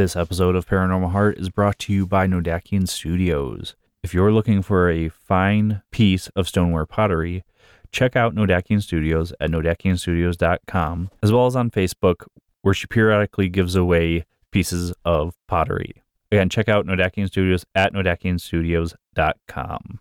This episode of Paranormal Heart is brought to you by Nodakian Studios. If you're looking for a fine piece of stoneware pottery, check out Nodakian Studios at nodakianstudios.com, as well as on Facebook, where she periodically gives away pieces of pottery. Again, check out Nodakian Studios at nodakianstudios.com.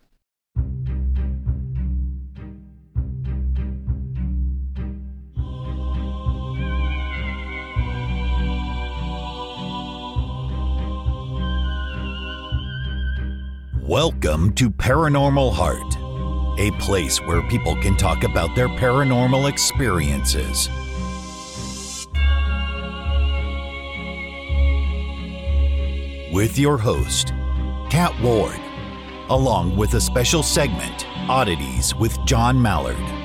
Welcome to Paranormal Heart, a place where people can talk about their paranormal experiences. With your host, Kat Ward, along with a special segment, Oddities with John Mallard.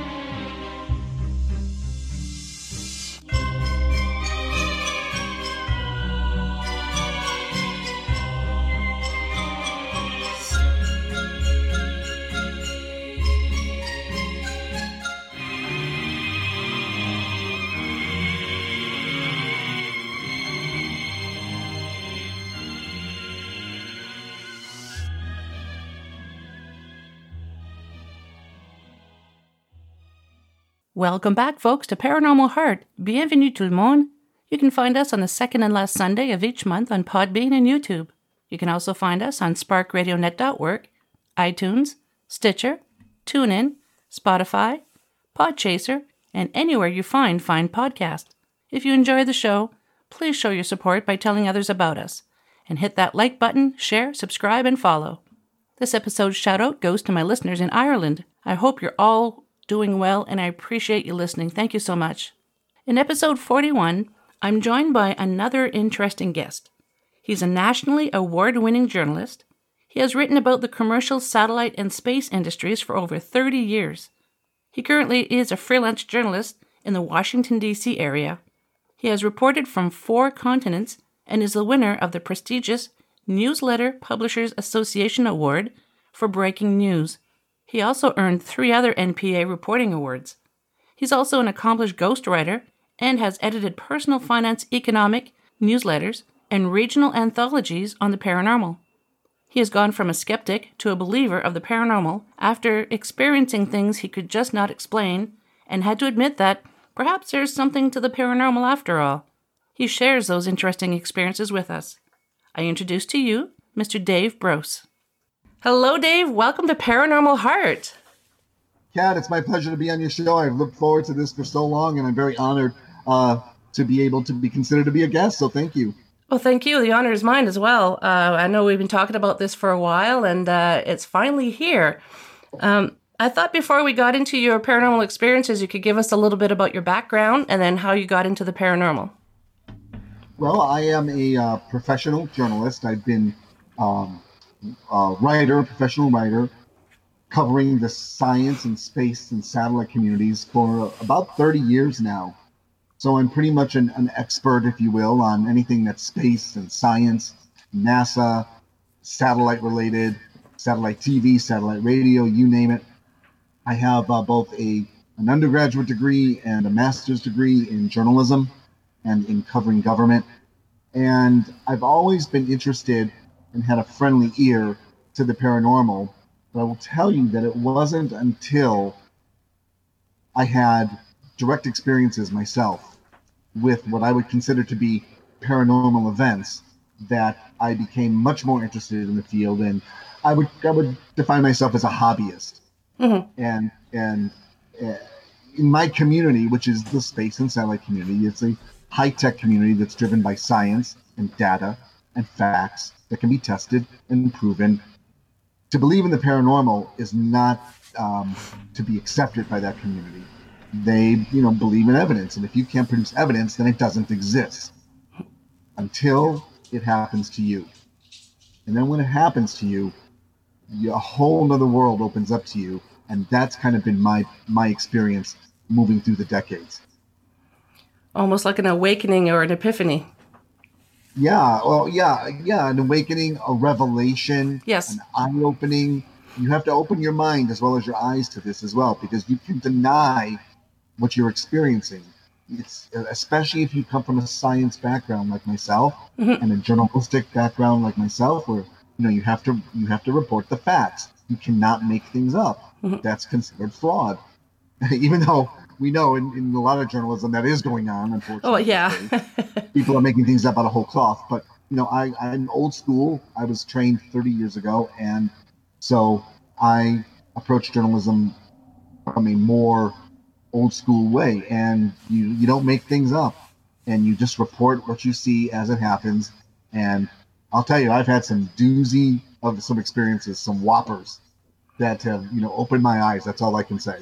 Welcome back, folks, to Paranormal Heart. Bienvenue tout le monde. You can find us on the second and last Sunday of each month on Podbean and YouTube. You can also find us on sparkradionet.org, iTunes, Stitcher, TuneIn, Spotify, Podchaser, and anywhere you find fine podcasts. If you enjoy the show, please show your support by telling others about us. And hit that like button, share, subscribe, and follow. This episode's shout out goes to my listeners in Ireland. I hope you're all doing well, and I appreciate you listening. Thank you so much. In episode 41, I'm joined by another interesting guest. He's a nationally award winning journalist. He has written about the commercial satellite and space industries for over 30 years. He currently is a freelance journalist in the Washington, D.C. area. He has reported from four continents and is the winner of the prestigious Newsletter Publishers Association Award for breaking news he also earned three other NPA reporting awards. He's also an accomplished ghostwriter and has edited personal finance economic newsletters and regional anthologies on the paranormal. He has gone from a skeptic to a believer of the paranormal after experiencing things he could just not explain and had to admit that perhaps there's something to the paranormal after all. He shares those interesting experiences with us. I introduce to you Mr. Dave Brose. Hello, Dave. Welcome to Paranormal Heart. Kat, it's my pleasure to be on your show. I've looked forward to this for so long, and I'm very honored uh, to be able to be considered to be a guest. So thank you. Well, thank you. The honor is mine as well. Uh, I know we've been talking about this for a while, and uh, it's finally here. Um, I thought before we got into your paranormal experiences, you could give us a little bit about your background and then how you got into the paranormal. Well, I am a uh, professional journalist. I've been um, uh, writer, professional writer, covering the science and space and satellite communities for about 30 years now. So I'm pretty much an, an expert, if you will, on anything that's space and science, NASA, satellite related, satellite TV, satellite radio, you name it. I have uh, both a an undergraduate degree and a master's degree in journalism and in covering government. And I've always been interested and had a friendly ear to the paranormal. But I will tell you that it wasn't until I had direct experiences myself with what I would consider to be paranormal events that I became much more interested in the field and I would I would define myself as a hobbyist. Mm-hmm. And and uh, in my community, which is the space and satellite community, it's a high tech community that's driven by science and data and facts that can be tested and proven. To believe in the paranormal is not um, to be accepted by that community. They, you know, believe in evidence, and if you can't produce evidence, then it doesn't exist until it happens to you. And then when it happens to you, a whole other world opens up to you, and that's kind of been my my experience moving through the decades. Almost like an awakening or an epiphany. Yeah, well, yeah, yeah, an awakening, a revelation, yes, an eye opening. You have to open your mind as well as your eyes to this as well, because you can deny what you're experiencing. it's especially if you come from a science background like myself mm-hmm. and a journalistic background like myself, where you know you have to you have to report the facts. You cannot make things up. Mm-hmm. That's considered fraud, even though we know in, in a lot of journalism that is going on. Unfortunately, Oh yeah. people are making things up out of whole cloth. But you know, I, I'm old school. I was trained 30 years ago, and so I approach journalism from a more old school way. And you you don't make things up, and you just report what you see as it happens. And I'll tell you, I've had some doozy of some experiences, some whoppers that have you know opened my eyes. That's all I can say.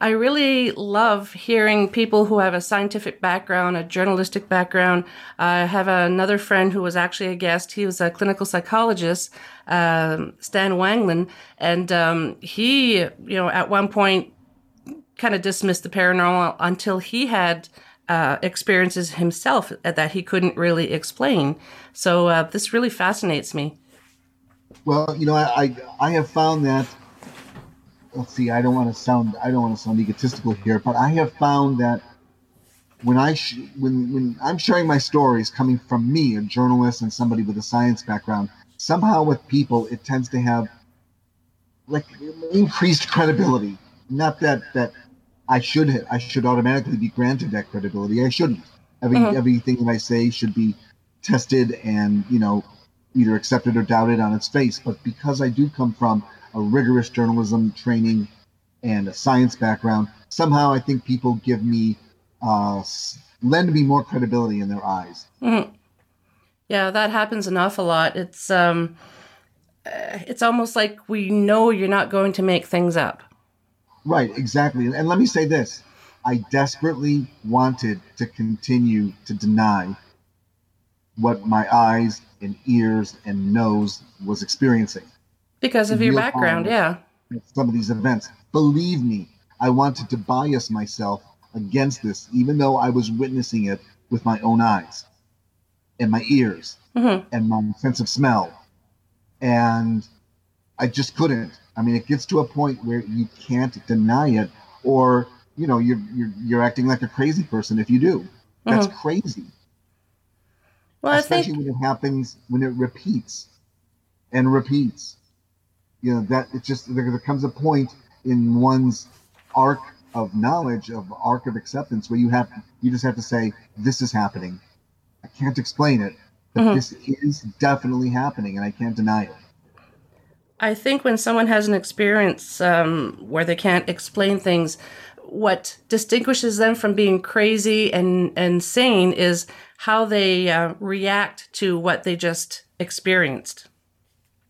I really love hearing people who have a scientific background, a journalistic background. I have another friend who was actually a guest. He was a clinical psychologist, um, Stan Wanglin, and um, he, you know, at one point kind of dismissed the paranormal until he had uh, experiences himself that he couldn't really explain. So uh, this really fascinates me. Well, you know, I, I I have found that. Let's see. I don't want to sound I don't want to sound egotistical here, but I have found that when I sh- when when I'm sharing my stories coming from me, a journalist and somebody with a science background, somehow with people it tends to have like increased credibility. Not that that I should ha- I should automatically be granted that credibility. I shouldn't. Every Mhm. everything that I say should be tested and you know either accepted or doubted on its face. But because I do come from a rigorous journalism training and a science background, somehow I think people give me, uh, lend me more credibility in their eyes. Yeah, that happens an awful lot. It's um, uh, it's almost like we know you're not going to make things up. Right, exactly. And let me say this I desperately wanted to continue to deny what my eyes and ears and nose was experiencing. Because of your background, yeah. some of these events. Believe me, I wanted to bias myself against this, even though I was witnessing it with my own eyes and my ears Mhm. and my sense of smell. And I just couldn't. I mean, it gets to a point where you can't deny it, or you know, you're you're you're acting like a crazy person if you do. That's crazy Well, I especially think when it happens when it repeats and repeats you know that it just there, there comes a point in one's arc of knowledge of arc of acceptance where you have you just have to say this is happening i can't explain it but Mhm. this is definitely happening and i can't deny it I think when someone has an experience um, where they can't explain things, what distinguishes them from being crazy and and sane is how they uh, react to what they just experienced.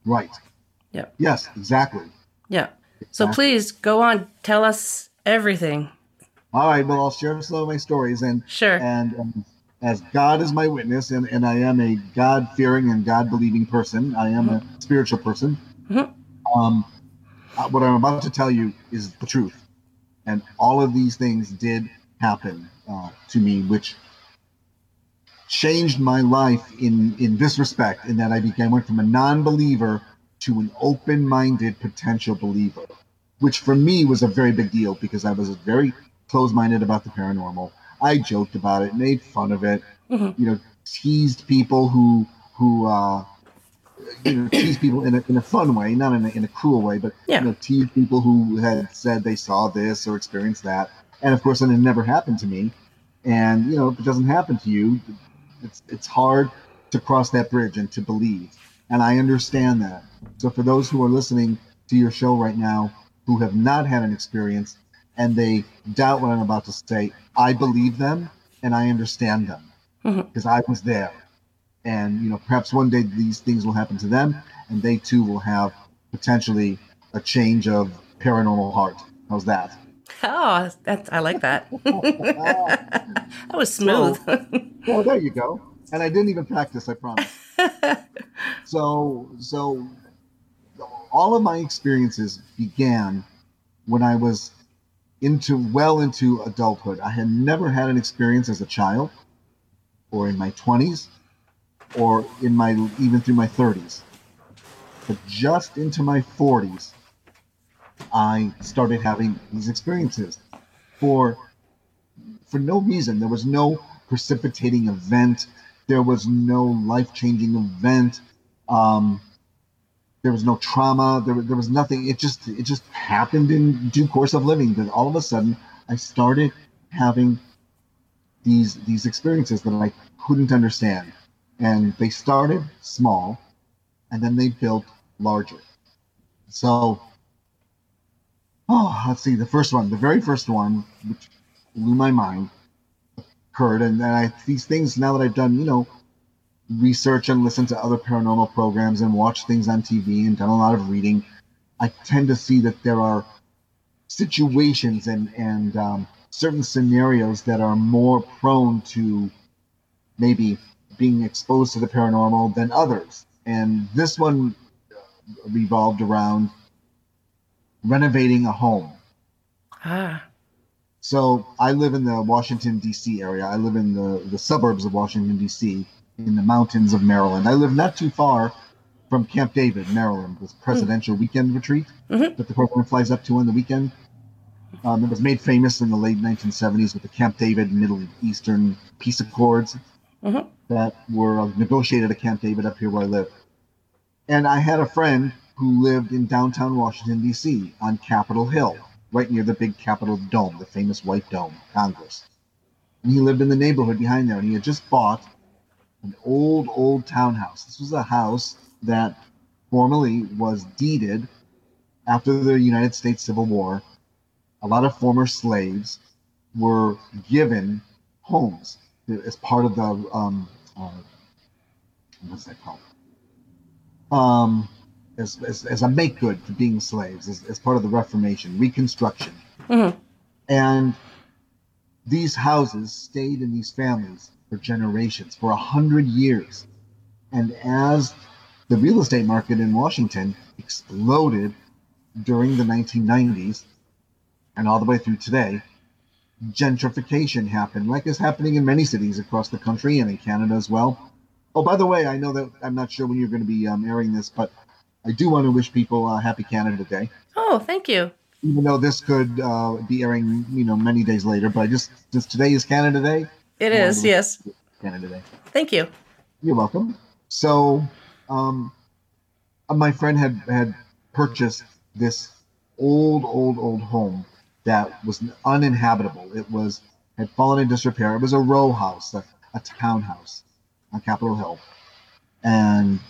right Yep. yes exactly Yeah. So Exactly. please go on, tell us everything. all right well i'll share some of my stories and Sure. and um, as God is my witness, and, and I am a God fearing and God believing person, I am a spiritual person. Mhm. Um, uh, what I'm about to tell you is the truth. And all of these things did happen uh, to me, which changed my life in, in this respect, in that I became went from a non believer to an open minded potential believer, which for me was a very big deal because I was very closed minded about the paranormal. I joked about it, made fun of it, Mhm. you know, teased people who who uh, you know teased people in a, in a fun way, not in a, in a cruel way, but Yeah. you know, teased people who had said they saw this or experienced that, and of course, then it never happened to me. And you know, if it doesn't happen to you, it's it's hard to cross that bridge and to believe, and I understand that. So for those who are listening to your show right now who have not had an experience and they doubt what I'm about to say, I believe them and I understand them mm-hmm. because I was there. And you know, perhaps one day these things will happen to them, and they too will have potentially a change of paranormal heart. How's that? Oh, that's, I like that. that was smooth. Well, there you go. And I didn't even practice, I promise. so, so all of my experiences began when I was into well into adulthood. I had never had an experience as a child, or in my twenties, or in my even through my thirties. But just into my forties, I started having these experiences. For for no reason. There was no precipitating event. There was no life changing event. Um, there was no trauma. There, there was nothing. It just it just happened in due course of living. That all of a sudden I started having these these experiences that I couldn't understand, and they started small, and then they built larger. So, oh, let's see. The first one, the very first one, which blew my mind, occurred, and then I these things now that I've done, you know, research and listen to other paranormal programs and watch things on TV and done a lot of reading, I tend to see that there are situations and and um, certain scenarios that are more prone to maybe being exposed to the paranormal than others. And this one revolved around renovating a home. Ah. So I live in the Washington D.C. area. I live in the the suburbs of Washington D.C. in the mountains of Maryland. I live not too far from Camp David, Maryland, this presidential weekend retreat Mhm. that the program flies up to on the weekend. Um, it was made famous in the late 1970s with the Camp David Middle Eastern peace accords Mhm. that were negotiated at Camp David up here where I live. And I had a friend who lived in downtown Washington, D.C. on Capitol Hill, right near the big Capitol Dome, the famous white dome, Congress. And he lived in the neighborhood behind there, and he had just bought an old, old townhouse. This was a house that formerly was deeded after the United States Civil War. A lot of former slaves were given homes as part of the um, uh, what's that called? Um, as, as, as a make good for being slaves, as, as part of the Reformation, Reconstruction. Mhm. And these houses stayed in these families for generations, for a hundred years. And as the real estate market in Washington exploded during the 1990s and all the way through today, gentrification happened, like is happening in many cities across the country and in Canada as well. Oh, by the way, I know that I'm not sure when you're going to be um, airing this, but I do want to wish people uh, Happy Canada Day. Oh, thank you. Even though this could uh, be airing, you know, many days later, but I just just today is Canada Day. It is, yes. Canada Day. Thank you. You're welcome. So, um, my friend had had purchased this old, old, old home that was uninhabitable. It was had fallen in disrepair. It was a row house, a, a townhouse on Capitol Hill, and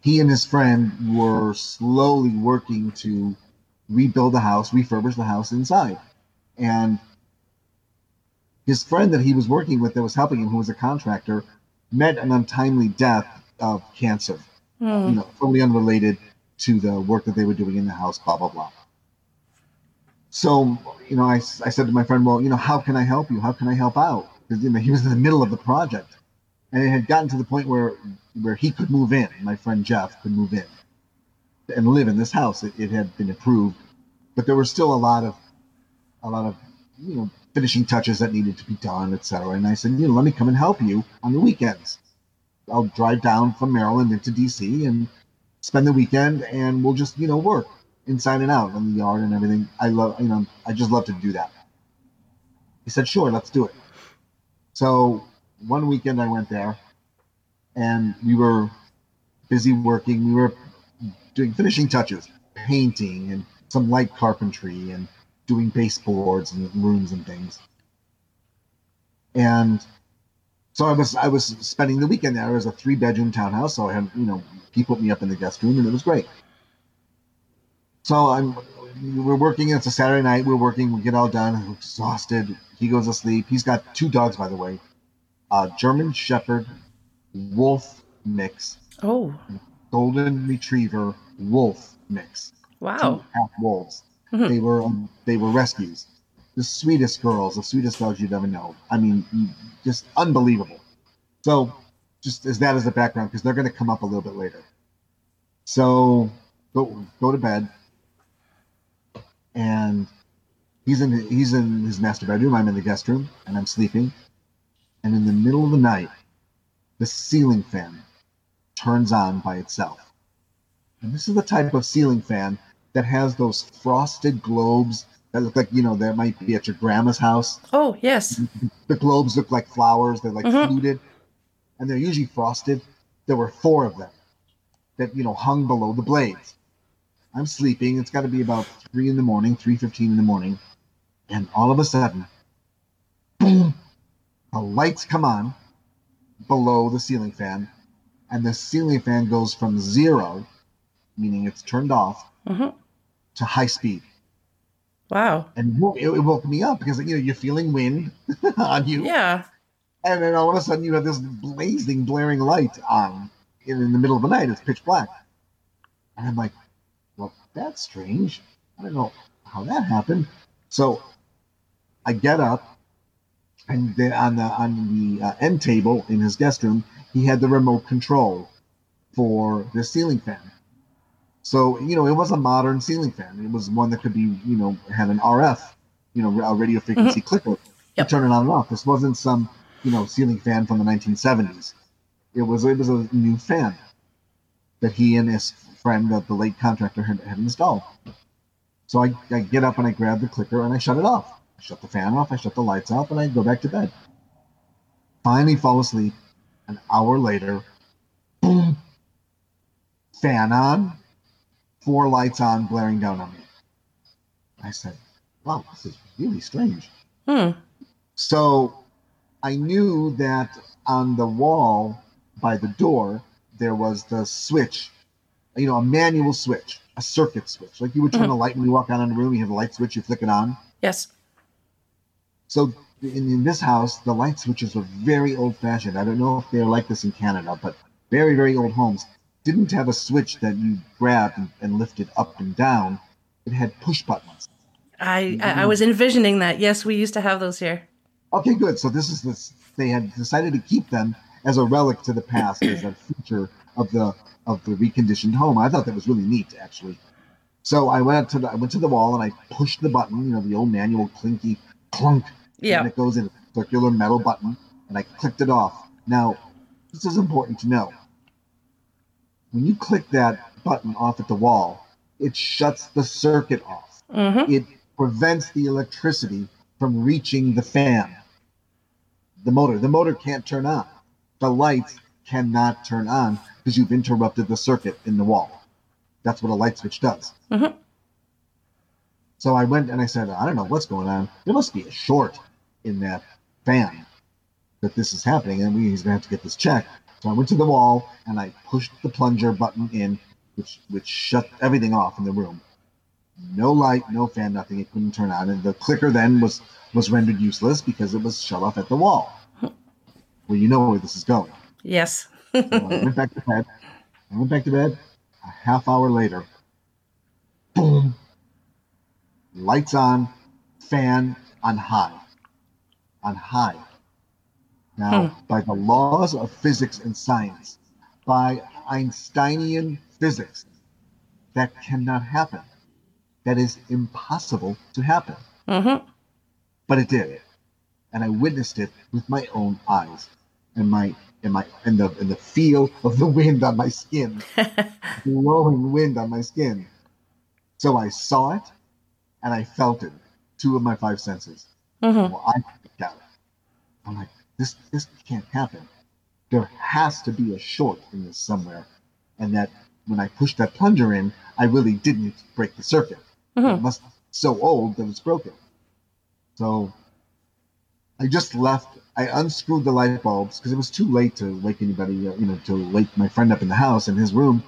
he and his friend were slowly working to rebuild the house, refurbish the house inside, and his friend that he was working with that was helping him, who was a contractor, met an untimely death of cancer, you Hmm. know, totally unrelated to the work that they were doing in the house, blah, blah, blah. So, you know, I, I said to my friend, well, you know, how can I help you? How can I help out? Because, you know, he was in the middle of the project. And it had gotten to the point where where he could move in. My friend Jeff could move in and live in this house. It, it had been approved, but there were still a lot of a lot of you know finishing touches that needed to be done, etc. And I said, you know, let me come and help you on the weekends. I'll drive down from Maryland into DC and spend the weekend, and we'll just you know work inside and out in the yard and everything. I love you know I just love to do that. He said, sure, let's do it. So one weekend I went there, and we were busy working. We were doing finishing touches, painting, and some light carpentry, and doing baseboards and rooms and things. And so I was I was spending the weekend there. It was a three bedroom townhouse, so I had you know he put me up in the guest room, and it was great. So I'm we're working. It's a Saturday night. We're working. We get all done. Exhausted. He goes to sleep. He's got two dogs, by the way, a German Shepherd Wolf mix, Oh, Golden Retriever Wolf mix wow. half wolves. Mhm. They were um, they were rescues. The sweetest girls, the sweetest dogs you'd ever know. I mean, just unbelievable. So, just as that as a background, because they're going to come up a little bit later. So, go go to bed, and he's in he's in his master bedroom. I'm in the guest room, and I'm sleeping. And in the middle of the night, the ceiling fan turns on by itself. And this is the type of ceiling fan that has those frosted globes that look like you know that might be at your grandma's house. Oh, yes. The globes look like flowers. They're like Mhm. fluted, and they're usually frosted. There were four of them that you know hung below the blades. I'm sleeping. It's got to be about three in the morning, three fifteen in the morning, and all of a sudden, boom! The lights come on below the ceiling fan, and the ceiling fan goes from zero, meaning it's turned off, hmm to high speed. Wow. And it it, it woke me up because you know you're feeling wind on you, Yeah. and then all of a sudden you have this blazing, blaring light on in, in the middle of the night. It's pitch black, and I'm like, "Well, that's strange. I don't know how that happened." So I get up, and then on the on the uh, end table in his guest room, he had the remote control for the ceiling fan. So you know, it was a modern ceiling fan. It was one that could be, you know, had an RF, you know, a radio frequency clicker Yep. to turn it on and off. This wasn't some, you know, ceiling fan from the 1970s. It was it was a new fan that he and his friend, the, the late contractor, had, had installed. So I, I get up and I grab the clicker and I shut it off. I shut the fan off. I shut the lights off, and I go back to bed. Finally, fall asleep. An hour later, boom, fan on, four lights on, blaring down on me. I said, "Wow, this is really strange." Hmm. So I knew that on the wall by the door there was the switch, you know, a manual switch, a circuit switch. Like you would turn a light when you walk out in a room, you have a light switch, you flick it on. Yes. So in, in this house, the light switches were very old fashioned. I don't know if they're like this in Canada, but very, very old homes didn't have a switch that you grabbed and, and lifted up and down. It had push buttons. I, I I was envisioning that. Yes, we used to have those here. Okay, good. So this is this. They had decided to keep them as a relic to the past, as a feature of the of the reconditioned home. I thought that was really neat, actually. So I went up to the I went to the wall and I pushed the button. You know, the old manual clinky clunk. Yeah. And it goes in a circular metal button, and I clicked it off. Now, this is important to know. When you click that button off at the wall, it shuts the circuit off Mm-hmm. it prevents the electricity from reaching the fan. The motor. The motor can't turn on. The lights cannot turn on because you've interrupted the circuit in the wall. That's what a light switch does. Mhm. So I went and I said, I don't know what's going on. There must be a short in that fan that this is happening, and we, he's gonna have to get this checked. So I went to the wall and I pushed the plunger button in, which which shut everything off in the room no light, no fan, nothing. It couldn't turn on, and the clicker then was was rendered useless because it was shut off at the wall. Well, you know where this is going. Yes. So I went back to bed. I went back to bed. A half hour later, boom, lights on, fan on high, on high. Now, by the laws of physics and science, by Einsteinian physics, that cannot happen. That is impossible to happen. Mm-hmm. But it did, and I witnessed it with my own eyes, and my and my and the and the feel of the wind on my skin, blowing wind on my skin. So I saw it, and I felt it. Two of my five senses. Mm-hmm. Well, I. I'm like, this this can't happen. There has to be a short in this somewhere, and that when I pushed that plunger in, I really didn't break the circuit. It Mhm. must be so old that it's broken. So I just left. I unscrewed the light bulbs because it was too late to wake anybody. You know, to wake my friend up in the house in his room.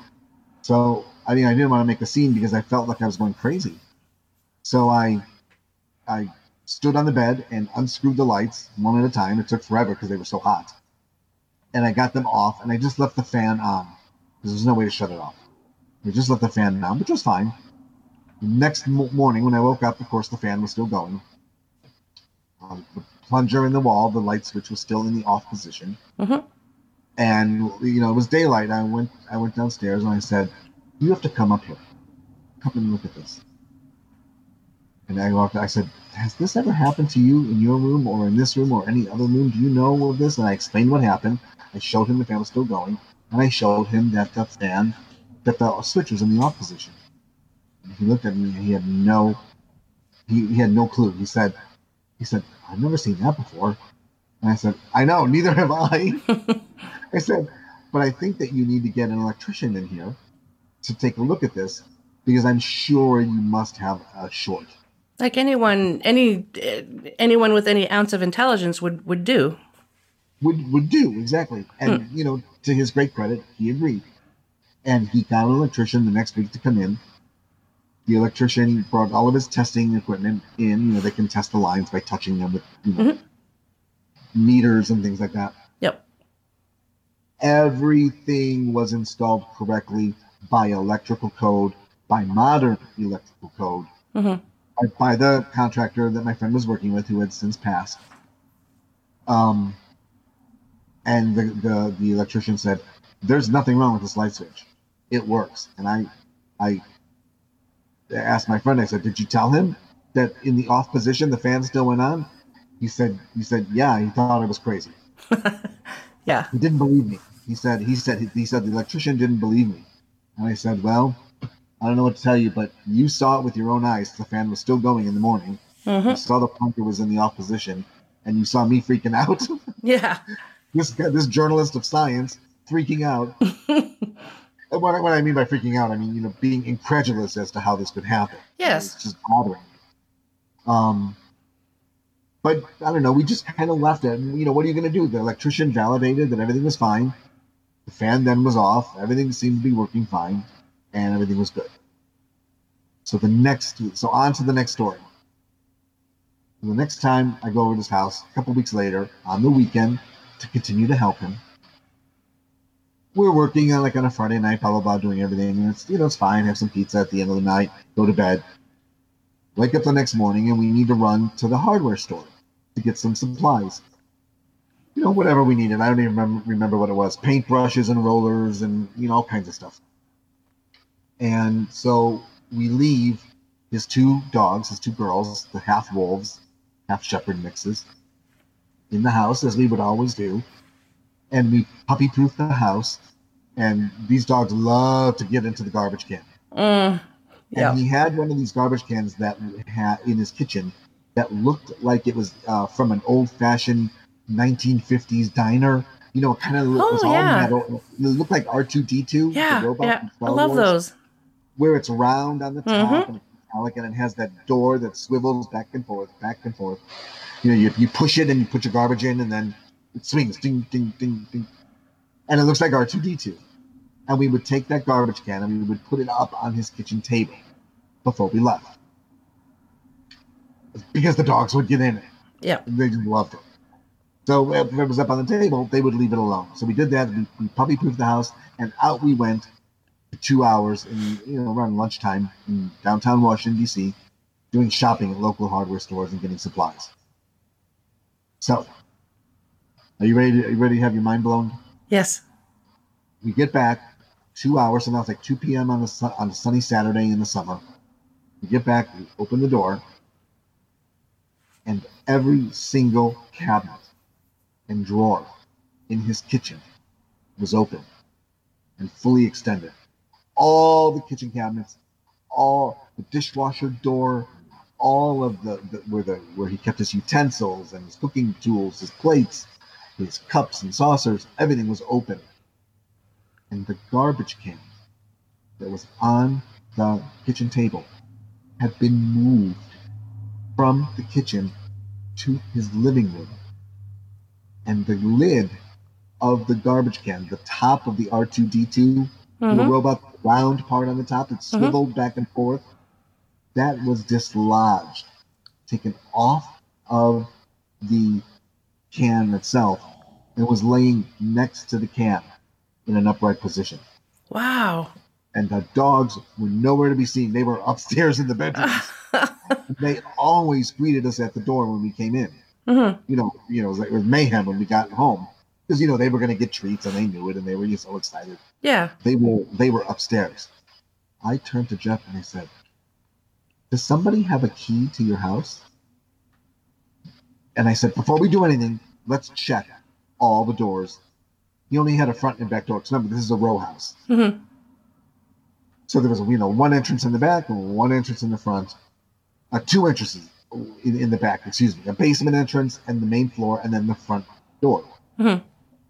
So I mean, I didn't want to make a scene because I felt like I was going crazy. So I, I stood on the bed and unscrewed the lights one at a time. It took forever because they were so hot. And I got them off, and I just left the fan on because there's no way to shut it off. I just left the fan on, which was fine. The Next mo- morning, when I woke up, of course, the fan was still going. Um, the plunger in the wall, the light switch was still in the off position. Mhm. And you know, it was daylight. I went, I went downstairs and I said, "You have to come up here. Come and look at this." And I walked. I said, "Has this ever happened to you in your room or in this room or any other room? Do you know of this?" And I explained what happened. I showed him the fan was still going, and I showed him that the fan, that the switch was in the off position. And he looked at me and he had no he, he had no clue. He said, he said, I've never seen that before. And I said, I know, neither have I. I said, but I think that you need to get an electrician in here to take a look at this because I'm sure you must have a short. Like anyone, any anyone with any ounce of intelligence would would do. Would would do exactly, and you know, to his great credit, he agreed, and he got an electrician the next week to come in. The electrician brought all of his testing equipment in. You know, they can test the lines by touching them with you know, meters and things like that. Yep. Everything was installed correctly by electrical code, by modern electrical code, Mhm. By, the contractor that my friend was working with, who had since passed. Um, and the, the the electrician said, "There's nothing wrong with this light switch. It works." And I, I asked my friend. I said, "Did you tell him that in the off position the fan still went on?" He said, "He said, yeah. He thought I was crazy. Yeah. He didn't believe me. He said, he said, he said the electrician didn't believe me." And I said, "Well, I don't know what to tell you, but you saw it with your own eyes. The fan was still going in the morning. You saw the punker was in the off position, and you saw me freaking out." Yeah. this this journalist of science freaking out. and what, I- what I mean by freaking out, I mean you know being incredulous as to how this could happen. Yes. it's just bothering me. Um, but I don't know. We just kind of left it. And, you know, what are you going to do? The electrician validated that everything was fine. The fan then was off. Everything seemed to be working fine, and everything was good. So the next, so on to the next story. The next time I go over to his house, a couple weeks later, on the weekend, to continue to help him. We're working on like on a Friday night, blah blah blah, doing everything, and it's you know it's fine. Have some pizza at the end of the night, go to bed. Wake up the next morning, and we need to run to the hardware store to get some supplies. You know, whatever we needed. I don't even remember, remember what it was: paintbrushes and rollers, and you know all kinds of stuff. And so we leave his two dogs, his two girls, the half wolves, half shepherd mixes, in the house as we would always do, and we puppy proof the house. And these dogs love to get into the garbage can. Mm. Yeah. And he had one of these garbage cans that had in his kitchen that looked like it was uh, from an old-fashioned 1950s diner. You know, it kind of Oh, was all yeah. metal. It looked like R2D2, Yeah. Yeah. I love Wars, those. Where it's round on the top Mhm. and it's metallic, and it has that door that swivels back and forth, back and forth. You know, you, you push it and you put your garbage in, and then it swings, ding, ding, ding, ding, and it looks like R2D2. And we would take that garbage can and we would put it up on his kitchen table before we left, because the dogs would get in it. Yeah. They just loved it. So if it was up on the table, they would leave it alone. So we did that. We, we puppy proofed the house, and out we went two hours in you know around lunchtime in downtown Washington D.C. doing shopping at local hardware stores and getting supplies. So, are you ready? To, are you ready to have your mind blown? Yes. We get back two hours, and now it's like 2 p.m. on the on a sunny Saturday in the summer. We get back, we open the door, and every single cabinet and drawer in his kitchen was open and fully extended. All the kitchen cabinets, all the dishwasher door, all of the, the where the where he kept his utensils and his cooking tools, his plates, his cups and saucers, everything was open. And the garbage can that was on the kitchen table had been moved from the kitchen to his living room. And the lid of the garbage can, the top of the R2D2, the Mhm. robot round part on the top that swiveled back and forth, that was dislodged, taken off of the can itself, and was laying next to the can in an upright position. Wow. And the dogs were nowhere to be seen. They were upstairs in the bedrooms. they always greeted us at the door when we came in. Mhm. You know, you know, it was, like, it was mayhem when we got home because you know they were going to get treats and they knew it and they were just so excited. Yeah. They were they were upstairs. I turned to Jeff and I said, "Does somebody have a key to your house?" And I said, "Before we do anything, let's check all the doors." He only had a front and back door. 'cause remember, this is a row house. Mhm. So there was, you know, one entrance in the back and one entrance in the front. uh, two entrances in, in the back. Excuse me, a basement entrance and the main floor, and then the front door. Mhm.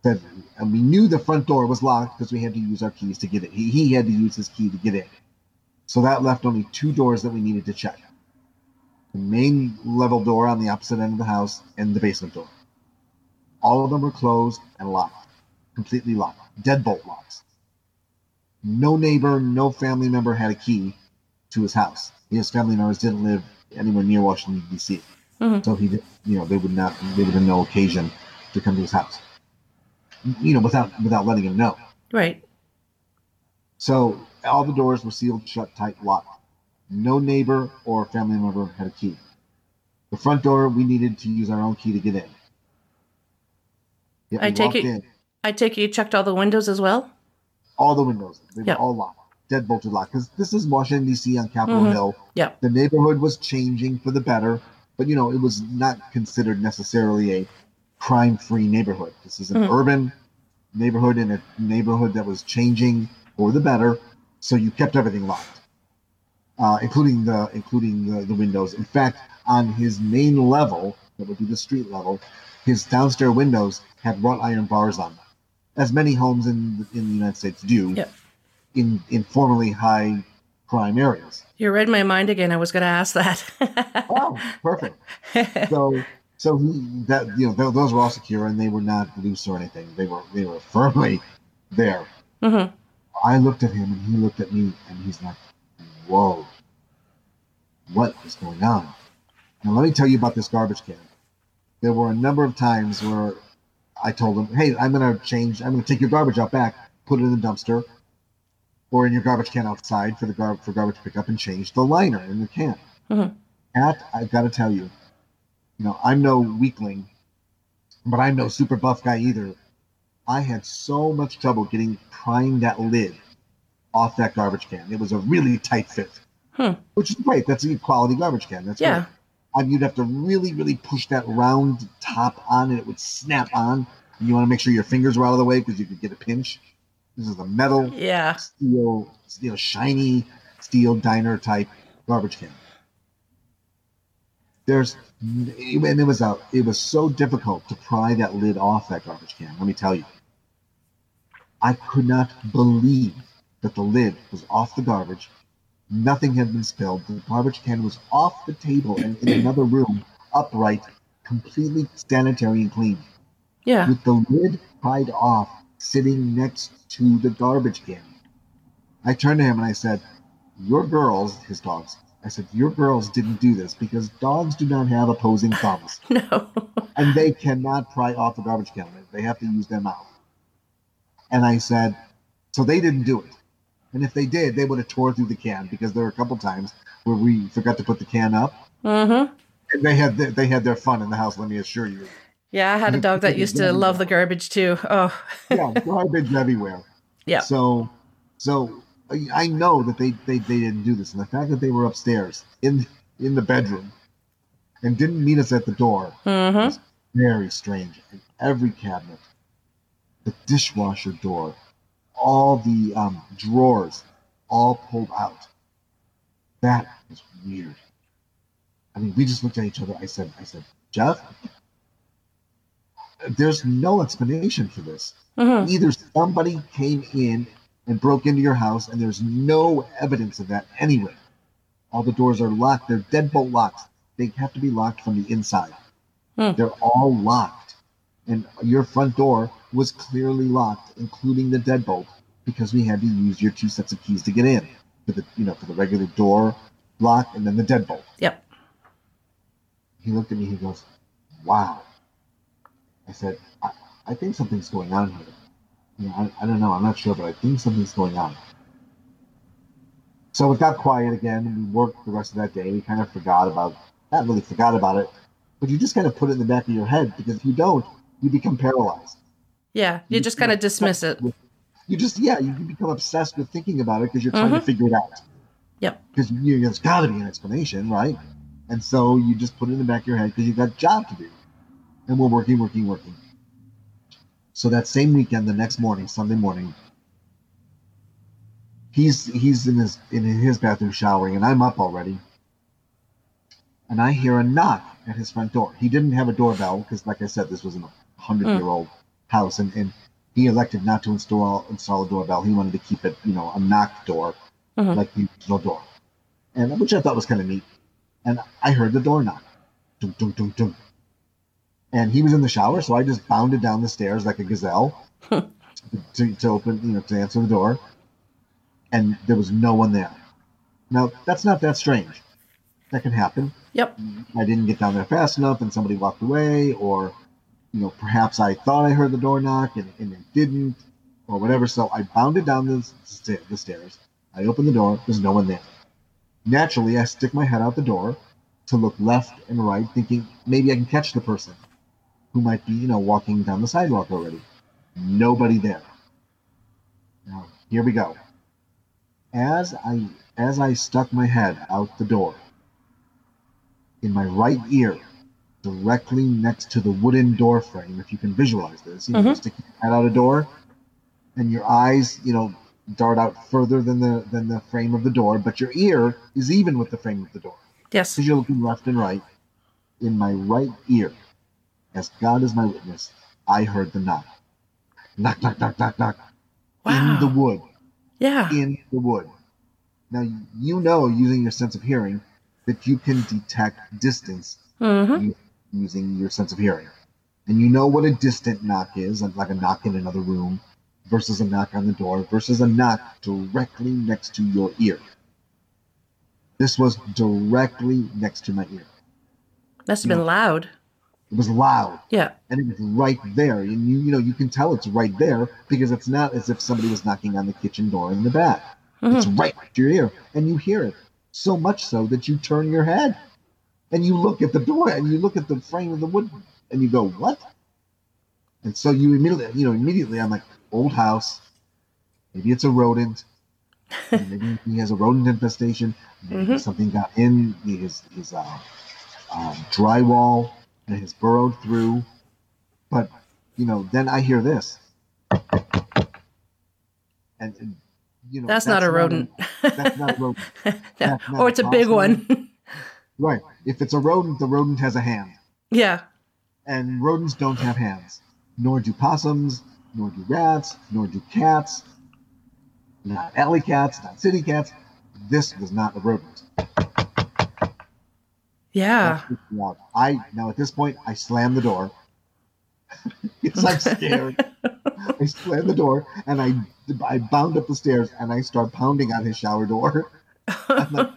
And we knew the front door was locked because we had to use our keys to get in. He, he had to use his key to get in. So that left only two doors that we needed to check the main level door on the opposite end of the house and the basement door. All of them were closed and locked, completely locked, deadbolt locks. No neighbor, no family member had a key to his house. His family members didn't live anywhere near Washington D.C., Mhm. so he, did, you know, they would not, they would have no occasion to come to his house. You know, without without letting him know. Right. So all the doors were sealed shut, tight, locked. No neighbor or family member had a key. The front door, we needed to use our own key to get in. Yet I take it- in, I take it you checked all the windows as well? all the windows, they Yep. were all locked, dead bolted locked. Because this is Washington D.C. on Capitol Mhm. Hill. Yep. The neighborhood was changing for the better, but you know it was not considered necessarily a crime-free neighborhood. This is an Mhm. urban neighborhood in a neighborhood that was changing for the better, so you kept everything locked, uh, including the including the, the windows. In fact, on his main level, that would be the street level, his downstairs windows had wrought iron bars on them, as many homes in in the United States do. Yep. In in formerly high crime areas. You read my mind again. I was going to ask that. Oh, perfect. so so that you know th- those were all secure and they were not loose or anything. They were they were firmly there. hmm I looked at him and he looked at me and he's like, "Whoa, what is going on?" Now let me tell you about this garbage can. There were a number of times where I told him, "Hey, I'm going to change. I'm going to take your garbage out back, put it in the dumpster, or in your garbage can outside for the gar- for garbage pickup, and change the liner in the can." Mhm. Pat, I got to tell you, you know, I'm no weakling, but I'm no super buff guy either. I had so much trouble getting prying that lid off that garbage can. It was a really tight fit, Hmm. which is great. That's a quality garbage can. That's Yeah. great. Um, you'd have to really, really push that round top on, and it would snap on. You want to make sure your fingers were out of the way because you could get a pinch. This is a metal, Yeah. steel, steel, shiny steel diner type garbage can. There's, and it was a, it was so difficult to pry that lid off that garbage can. Let me tell you, I could not believe that the lid was off the garbage. Nothing had been spilled. The garbage can was off the table and in another room, upright, completely sanitary and clean Yeah. with the lid pried off, sitting next to the garbage can. I turned to him and I said, Your girls, his dogs, I said, Your girls didn't do this because dogs do not have opposing thumbs No. and they cannot pry off a garbage can. They have to use their mouth. And I said, So they didn't do it. And if they did, they would have tore through the can because there were a couple times where we forgot to put the can up. mm-hmm. And they had their, they had their fun in the house. Let me assure you. Yeah, I had a dog that used to love the garbage too. Oh, Yeah, garbage everywhere. yeah. So, so I- know that they, they they didn't do this, and the fact that they were upstairs in in the bedroom and didn't meet us at the door Mm-hmm. very strange. In every cabinet, the dishwasher door, all the um, drawers, all pulled out. That was weird. I mean, we just looked at each other. I said, I said, Jeff, there's no explanation for this Mm-hmm. either somebody came in and broke into your house and there's no evidence of that anywhere. All the doors are locked. They're deadbolt locks. They have to be locked from the inside. Hmm. they're all locked. And your front door was clearly locked including the deadbolt because we had to use your two sets of keys to get in. For the you know for the regular door lock and then the deadbolt. Yep. he looked at me he goes wow. I said i, I think something's going on here you know, I, I don't know i'm not sure but i think something's going on. So it got quiet again we worked the rest of that day. We kind of forgot about not really forgot about it but you just kind of put it in the back of your head because if you don't you become paralyzed. Yeah. You just kind of dismiss it. you just yeah you become obsessed with thinking about it because you're trying to mm-hmm. figure it out. Yep. because you, there's got to be an explanation right? And so you just put it in the back of your head because you've got a job to do. And we're working working working so that same weekend the next morning sunday morning he's he's in his in his bathroom showering and i'm up already and I hear a knock at his front door. He didn't have a doorbell because, like I said, this was a hundred-year-old house, and, and he elected not to install install a doorbell. He wanted to keep it, you know, a knock door, Mhm. like the original door, and which I thought was kind of neat. And I heard the door knock. And he was in the shower, so I just bounded down the stairs like a gazelle to, to open, you know, to answer the door, and there was no one there. Now that's not that strange. That can happen. Yep. I didn't get down there fast enough, and somebody walked away, or you know, perhaps I thought I heard the door knock and, and it didn't, or whatever. So I bounded down the, sta- the stairs. I opened the door. There's no one there. Naturally, I stick my head out the door to look left and right, thinking maybe I can catch the person who might be, you know, walking down the sidewalk already. Nobody there. Now, here we go. As I as I stuck my head out the door, in my right ear, directly next to the wooden door frame, if you can visualize this, you know, Mhm. stick your head out a door, and your eyes, you know, dart out further than the than the frame of the door, but your ear is even with the frame of the door Yes. because you're looking left and right. In my right ear, as God is my witness, I heard the knock. Knock, knock, knock, knock, knock. Wow. In the wood. Yeah. In the wood. Now, you know, using your sense of hearing, that you can detect distance Mm-hmm. using your sense of hearing. And you know what a distant knock is, like a knock in another room versus a knock on the door versus a knock directly next to your ear. This was directly next to my ear. Must have been loud. It was loud Yeah. and it was right there. And you, you know, you can tell it's right there because it's not as if somebody was knocking on the kitchen door in the back. It's right to your ear, and you hear it so much so that you turn your head and you look at the door and you look at the frame of the wood and you go, "What?" And so you immediately, you know, immediately I'm like, "Old house. Maybe it's a rodent. Maybe he has a rodent infestation. Maybe Mhm. something got in his his uh, um, drywall and has burrowed through." But you know, then I hear this, and, and you know, That's not a rodent. that's not a rodent. That's not Or it's a big one. Right. If it's a rodent, the rodent has a hand. yeah. And rodents don't have hands. Nor do possums, nor do rats, nor do cats. Not alley cats, not city cats. This was not a rodent. Yeah. That freaked me out. I now at this point I slam the door. because I'm scared. I slam the door and I I bound up the stairs and I start pounding on his shower door. I'm like,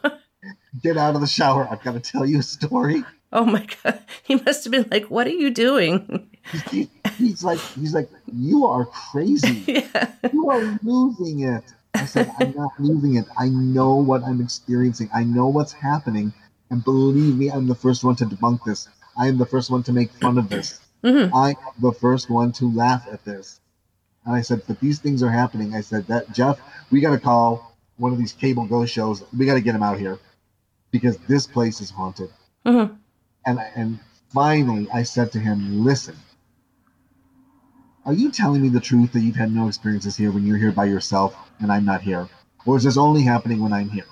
Get out of the shower. I've got to tell you a story. oh my god. He must have been like, "What are you doing?" He- he's like he's like you are crazy yeah. you are losing it i said i'm not losing it i know what i'm experiencing i know what's happening and believe me i'm the first one to debunk this. I am the first one to make fun of this. Mhm. i am the first one to laugh at this. And i said but these things are happening. I said that jeff we got to call one of these cable ghost shows. We got to get him out here because this place is haunted. Mhm. and and finally I said to him, "Listen, are you telling me the truth that you've had no experiences here when you're here by yourself and I'm not here, or is this only happening when I'm here?"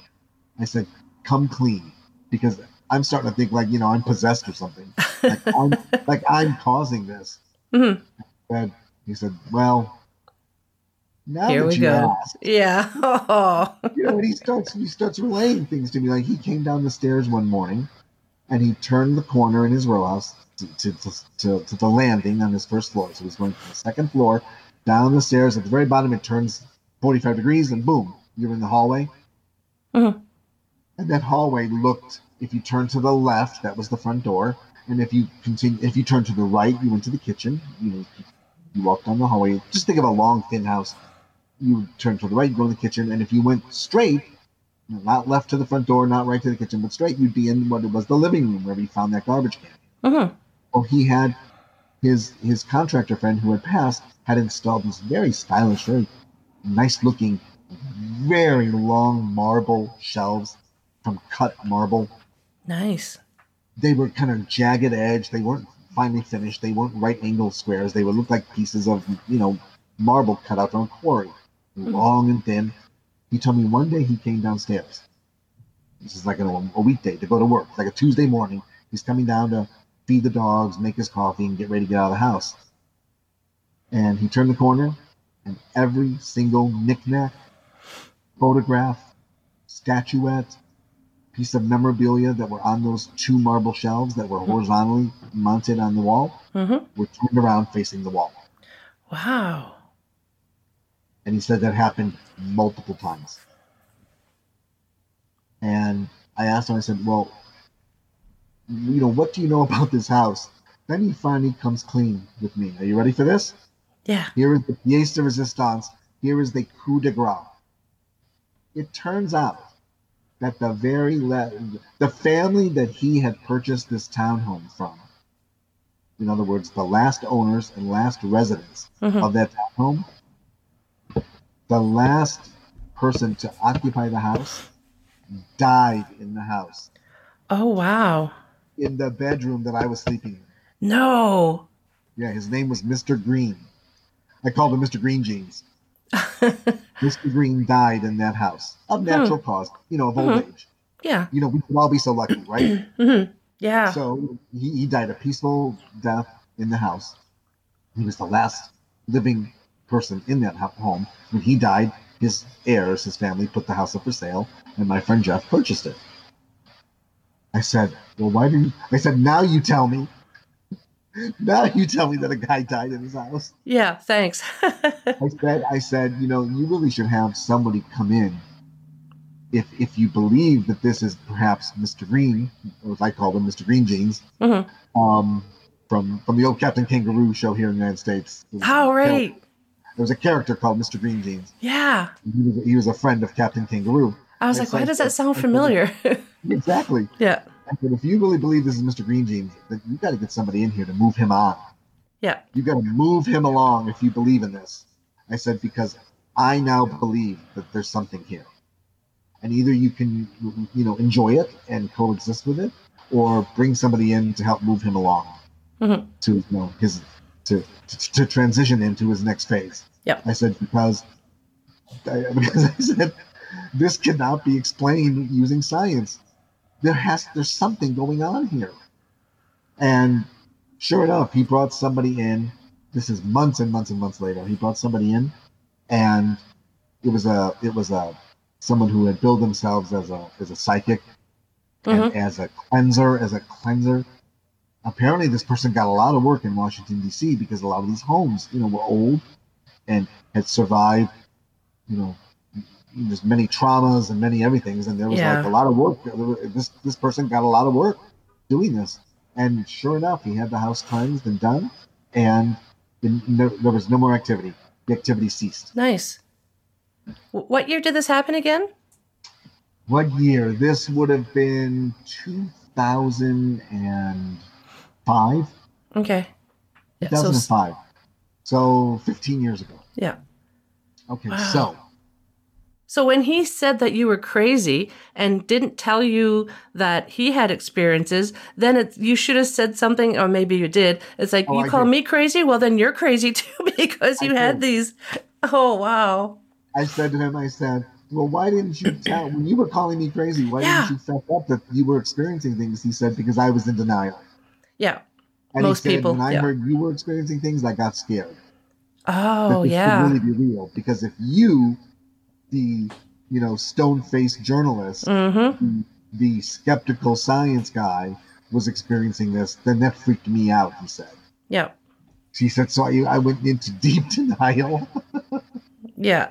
I said, "Come clean," because I'm starting to think like you know I'm possessed or something, like I'm like I'm causing this. Mm-hmm. And he said, "Well." Now Here that you go. ask, Yeah. Oh. you know, and he starts he starts relaying things to me. Like he came down the stairs one morning, and he turned the corner in his row house to to, to, to, to the landing on his first floor. So he's going from the second floor down the stairs. At the very bottom, it turns forty five degrees, and boom, you're in the hallway. Mhm. And that hallway looked. If you turn to the left, that was the front door, and if you continue, if you turn to the right, you went to the kitchen. You know, you walked down the hallway. Just think of a long, thin house. You turn to the right, you go to the kitchen, and if you went straight, not left to the front door, not right to the kitchen, but straight, you'd be in what was the living room where we found that garbage can. Mhm. Well, he had his his contractor friend who had passed had installed these very stylish, very nice looking, very long marble shelves from cut marble. Nice. They were kind of jagged edge. They weren't finely finished. They weren't right angle squares. They would look like pieces of you know marble cut out from a quarry, hmm. long and thin. He told me one day he came downstairs This is like a, a weekday to go to work, like a Tuesday morning. He's coming down to feed the dogs, make his coffee, and get ready to get out of the house. And he turned the corner, and every single knickknack, photograph, statuette, piece of memorabilia that were on those two marble shelves that were horizontally mounted on the wall Mm-hmm. were turned around facing the wall. Wow. And he said that happened multiple times. And I asked him, I said, Well, you know, what do you know about this house? Then he finally comes clean with me. Are you ready for this? Yeah. Here is the pièce de resistance. Here is the coup de grace. It turns out that the very le- the family that he had purchased this townhome from, in other words, the last owners and last residents Mhm. of that townhome, the last person to occupy the house died in the house Oh wow. in the bedroom that I was sleeping in. No. Yeah, his name was Mr. Green. I called him Mr. Green Jeans. Mr. Green died in that house of natural cause, you know, of old Mhm. age. Yeah. You know, we could all be so lucky, right? hmm Yeah. So he, he died a peaceful death in the house. He was the last living person in that home. When he died, his heirs, his family, put the house up for sale, and my friend Jeff purchased it. I said, "Well, why didn't?" I said, "Now you tell me. Now you tell me that a guy died in his house." yeah. Thanks. I said, I said, you know, you really should have somebody come in. If if you believe that this is perhaps Mr. Green, or as I call him, Mr. Green Jeans, Mhm. um, from from the old Captain Kangaroo show here in the United States. A right. There was a character called Mr. Green Jeans. Yeah. He was, he was a friend of Captain Kangaroo. I was I like, why does that sound familiar? Exactly. yeah. I said, if you really believe this is Mr. Green Jeans, then you got to get somebody in here to move him on. Yeah. You got to move him along if you believe in this. I said, because I now believe that there's something here. And either you can, you know, enjoy it and coexist with it, or bring somebody in to help move him along Mhm. to, you know, his, to, to, to transition into his next phase. Yeah. I said, because, I, because I said, this cannot be explained using science. There has, there's something going on here. And sure enough, he brought somebody in. This is months and months and months later. He brought somebody in, and it was a it was a someone who had billed themselves as a as a psychic and mm-hmm. as a cleanser as a cleanser. Apparently, this person got a lot of work in Washington D.C. because a lot of these homes, you know, were old and had survived, you know, there's many traumas and many everythings, and there was Yeah. like a lot of work. This this person got a lot of work doing this, and sure enough, he had the house cleansed and done, and no, there was no more activity. The activity ceased. Nice. What year did this happen again? What year? This would have been 2005. Okay. Yeah. So, 2005. So 15 years ago. yeah. Okay, Wow. so So when he said that you were crazy and didn't tell you that he had experiences, then it, you should have said something, or maybe you did. It's like Oh, you I call did. me crazy. Well, then you're crazy too because I you had did. these. Oh wow. I said to him, I said, well, why didn't you tell, when you were calling me crazy, why Yeah. didn't you fess up that you were experiencing things? He said, because I was in denial. Yeah. And Most said, people, when I yeah. heard you were experiencing things, I got scared. Oh, that Oh this yeah. could really be real. Because if you, the you know stone-faced journalist, Mm-hmm. the skeptical science guy, was experiencing this, then that freaked me out. He said. Yeah. She said, so I, I went into deep denial. Yeah.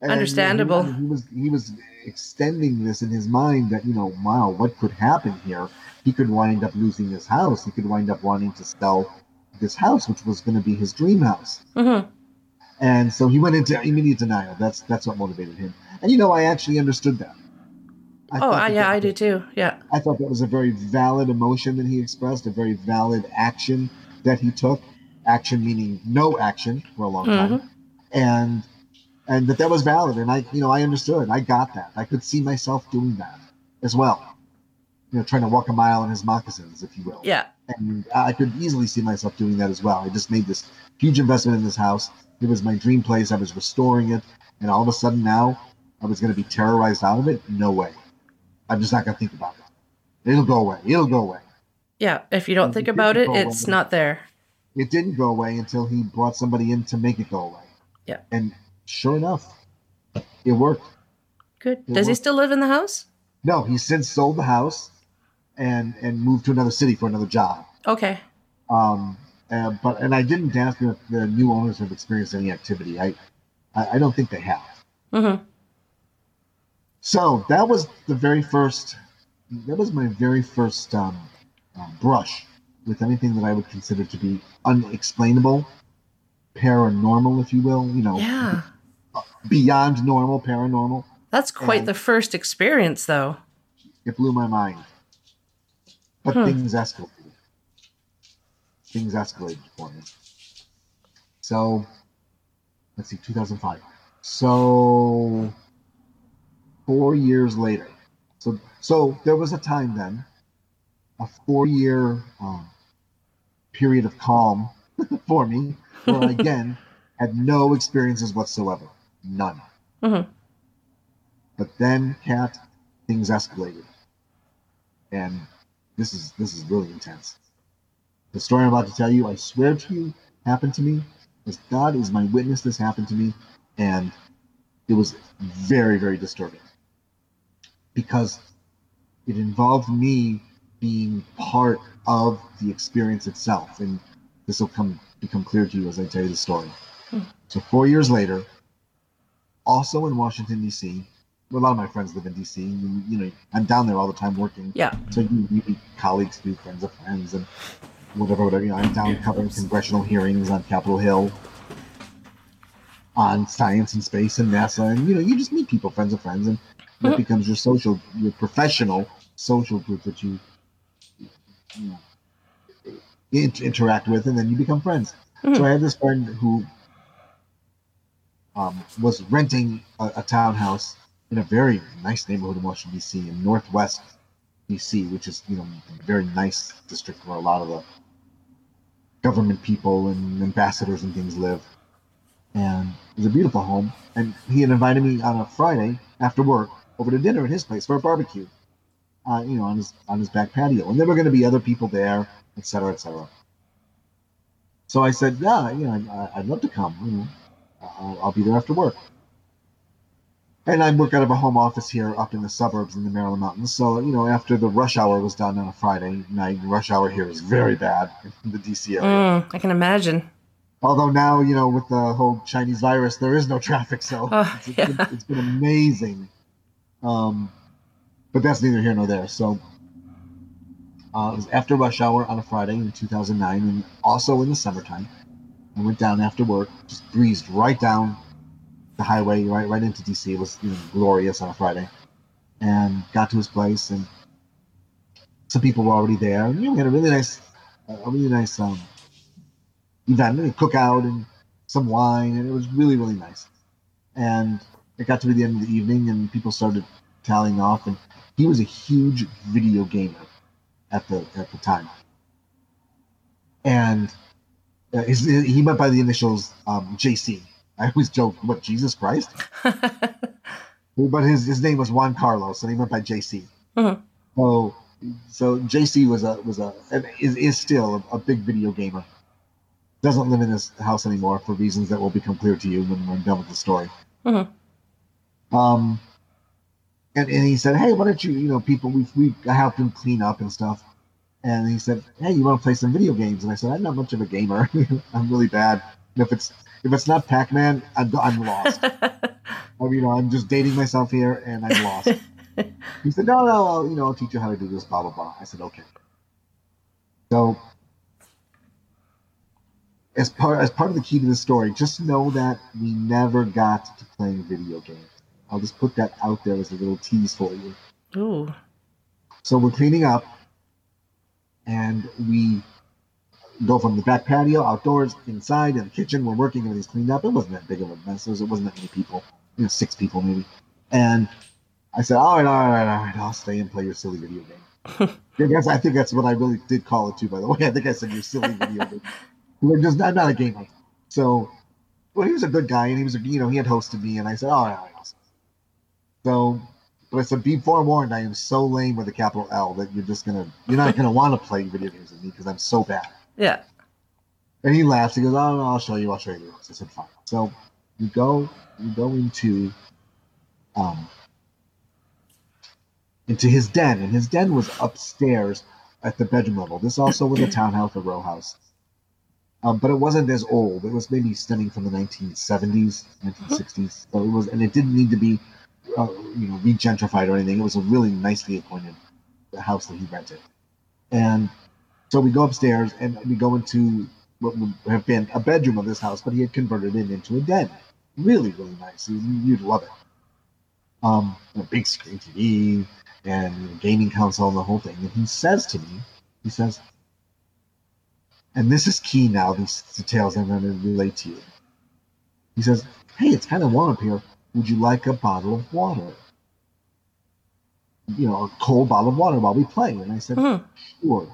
And, Understandable. know, He, was he was extending this in his mind that you know, wow, what could happen here? He could wind up losing his house. He could wind up wanting to sell this house, which was going to be his dream house. Mm-hmm. And so he went into immediate denial. That's that's what motivated him. And you know, I actually understood that. I Oh I, that yeah, I do too. Yeah. I thought that was a very valid emotion that he expressed, a very valid action that he took. Action meaning no action for a long time, mm-hmm. and and that that was valid. And I, you know, I understood. I got that. I could see myself doing that as well. You know, trying to walk a mile in his moccasins, if you will. Yeah. And I could easily see myself doing that as well. I just made this huge investment in this house. It was my dream place. I was restoring it, and all of a sudden now, I was going to be terrorized out of it. No way. I'm just not gonna think about it. It'll go away. It'll go away. Yeah, if you don't think about it, it's not there. It didn't go away until he brought somebody in to make it go away. Yeah. And sure enough, it worked. Good. It Does he still live in the house? No, he's since sold the house and and moved to another city for another job. Okay. Um, uh, but and I didn't ask if the new owners have experienced any activity. I, I, I don't think they have. Mm-hmm. So that was the very first. That was my very first um, uh, brush with anything that I would consider to be unexplainable, paranormal, if you will. You know, Yeah. beyond normal, paranormal. That's quite And- the first experience, though. It blew my mind. But Hmm. things escalated. Things escalated for me. So, let's see, 2005. So, four years later. So, so there was a time then, a four-year um, period of calm for me, where I, again had no experiences whatsoever, none. Mhm. But then, Cat, things escalated, and this is this is really intense. The story I'm about to tell you, I swear to you, happened to me. As God is my witness, this happened to me, and it was very, very disturbing because it involved me being part of the experience itself, and this will come become clear to you as I tell you the story. Hmm. So four years later, also in Washington D.C., a lot of my friends live in D.C. You, you know, I'm down there all the time working. Yeah. So you, you meet colleagues, you friends of friends, and whatever, whatever. You know, I'm down covering congressional hearings on Capitol Hill, on science and space and NASA, and you know, you just meet people, friends of friends, and that Mhm. becomes your social, your professional social group that you, you know, int- interact with, and then you become friends. So Mhm. I had this friend who um, was renting a, a townhouse in a very nice neighborhood in Washington D.C. in Northwest D.C., which is you know a very nice district where a lot of the government people and ambassadors and things live. And it was a beautiful home. And he had invited me on a Friday after work over to dinner at his place for a barbecue. Uh, you know, on his on his back patio, and there were going to be other people there, et cetera, et cetera. So I said, yeah, you know, I, I'd love to come. You know, I'll, I'll be there after work. And I work out of a home office here up in the suburbs in the Maryland mountains. So, you know, after the rush hour was done on a Friday night, rush hour here is very bad in the DC area. Mm, I can imagine. Although now, you know, with the whole Chinese virus, there is no traffic. So Oh, it's, it's been, it's been amazing. Um, but that's neither here nor there. So uh, it was after rush hour on a Friday in 2009, and also in the summertime. I went down after work, just breezed right down the highway, right right into DC. It was glorious on a Friday, and got to his place, and some people were already there. And, you know, we had a really nice, a really nice um, event, a cookout, and some wine, and it was really really nice. And it got to be the end of the evening, and people started tallying off, and he was a huge video gamer at the at the time, and uh, his, he went by the initials um, JC. I always joke, what Jesus Christ? But his, his name was Juan Carlos, and he went by JC. Mhm. So so JC was a was a is, is still a, a big video gamer. Doesn't live in this house anymore for reasons that will become clear to you when we're done with the story. Mhm. Um, and, and he said, "Hey, why don't you, you know, people we we I helped him clean up and stuff." And he said, "Hey, you want to play some video games?" And I said, "I'm not much of a gamer. I'm really bad. And if it's if it's not Pac-Man, I'm, I'm lost. I mean, you know, I'm just dating myself here, and I'm lost." he said, "No, no, I'll, you know, I'll teach you how to do this, blah blah blah." I said, "Okay." So, as part as part of the key to the story, just know that we never got to playing video games. I'll just put that out there as a little tease for you. Ooh. So we're cleaning up, and we go from the back patio outdoors inside in the kitchen. We're working, everything's cleaned up. It wasn't that big of a mess. It wasn't that many people, you know, six people maybe. And I said, "All right, all right, all right. I'll stay and play your silly video game." I guess I think that's what I really did call it too. By the way, I think I said your silly video game. We're just I'm not a gamer, so well, he was a good guy, and he was, a, you know, he had hosted me, and I said, "All right, all right." I'll stay." So But I said, be forewarned, I am so lame with a capital L that you're just gonna, you're not gonna want to play video games with me because I'm so bad. Yeah. And he laughs. He goes, "Oh no, I'll show you. I'll show you." I said, "Fine." So we go, we go into, um, into his den, and his den was upstairs at the bedroom level. This also was a townhouse, a row house, um, but it wasn't as old. It was maybe stemming from the 1970s, 1960s. So it was, and it didn't need to be, uh, you know, regentrified or anything. It was a really nicely appointed house that he rented, and so we go upstairs and we go into what would have been a bedroom of this house, but he had converted it into a den. Really, really nice. You- You'd love it. Um, a big screen TV and a gaming console and the whole thing. And he says to me, he says, and this is key now, these details I'm going to relate to you. He says, Hey, it's kind of warm up here. Would you like a bottle of water? You know, a cold bottle of water while we play. And I said, Mhm. Sure.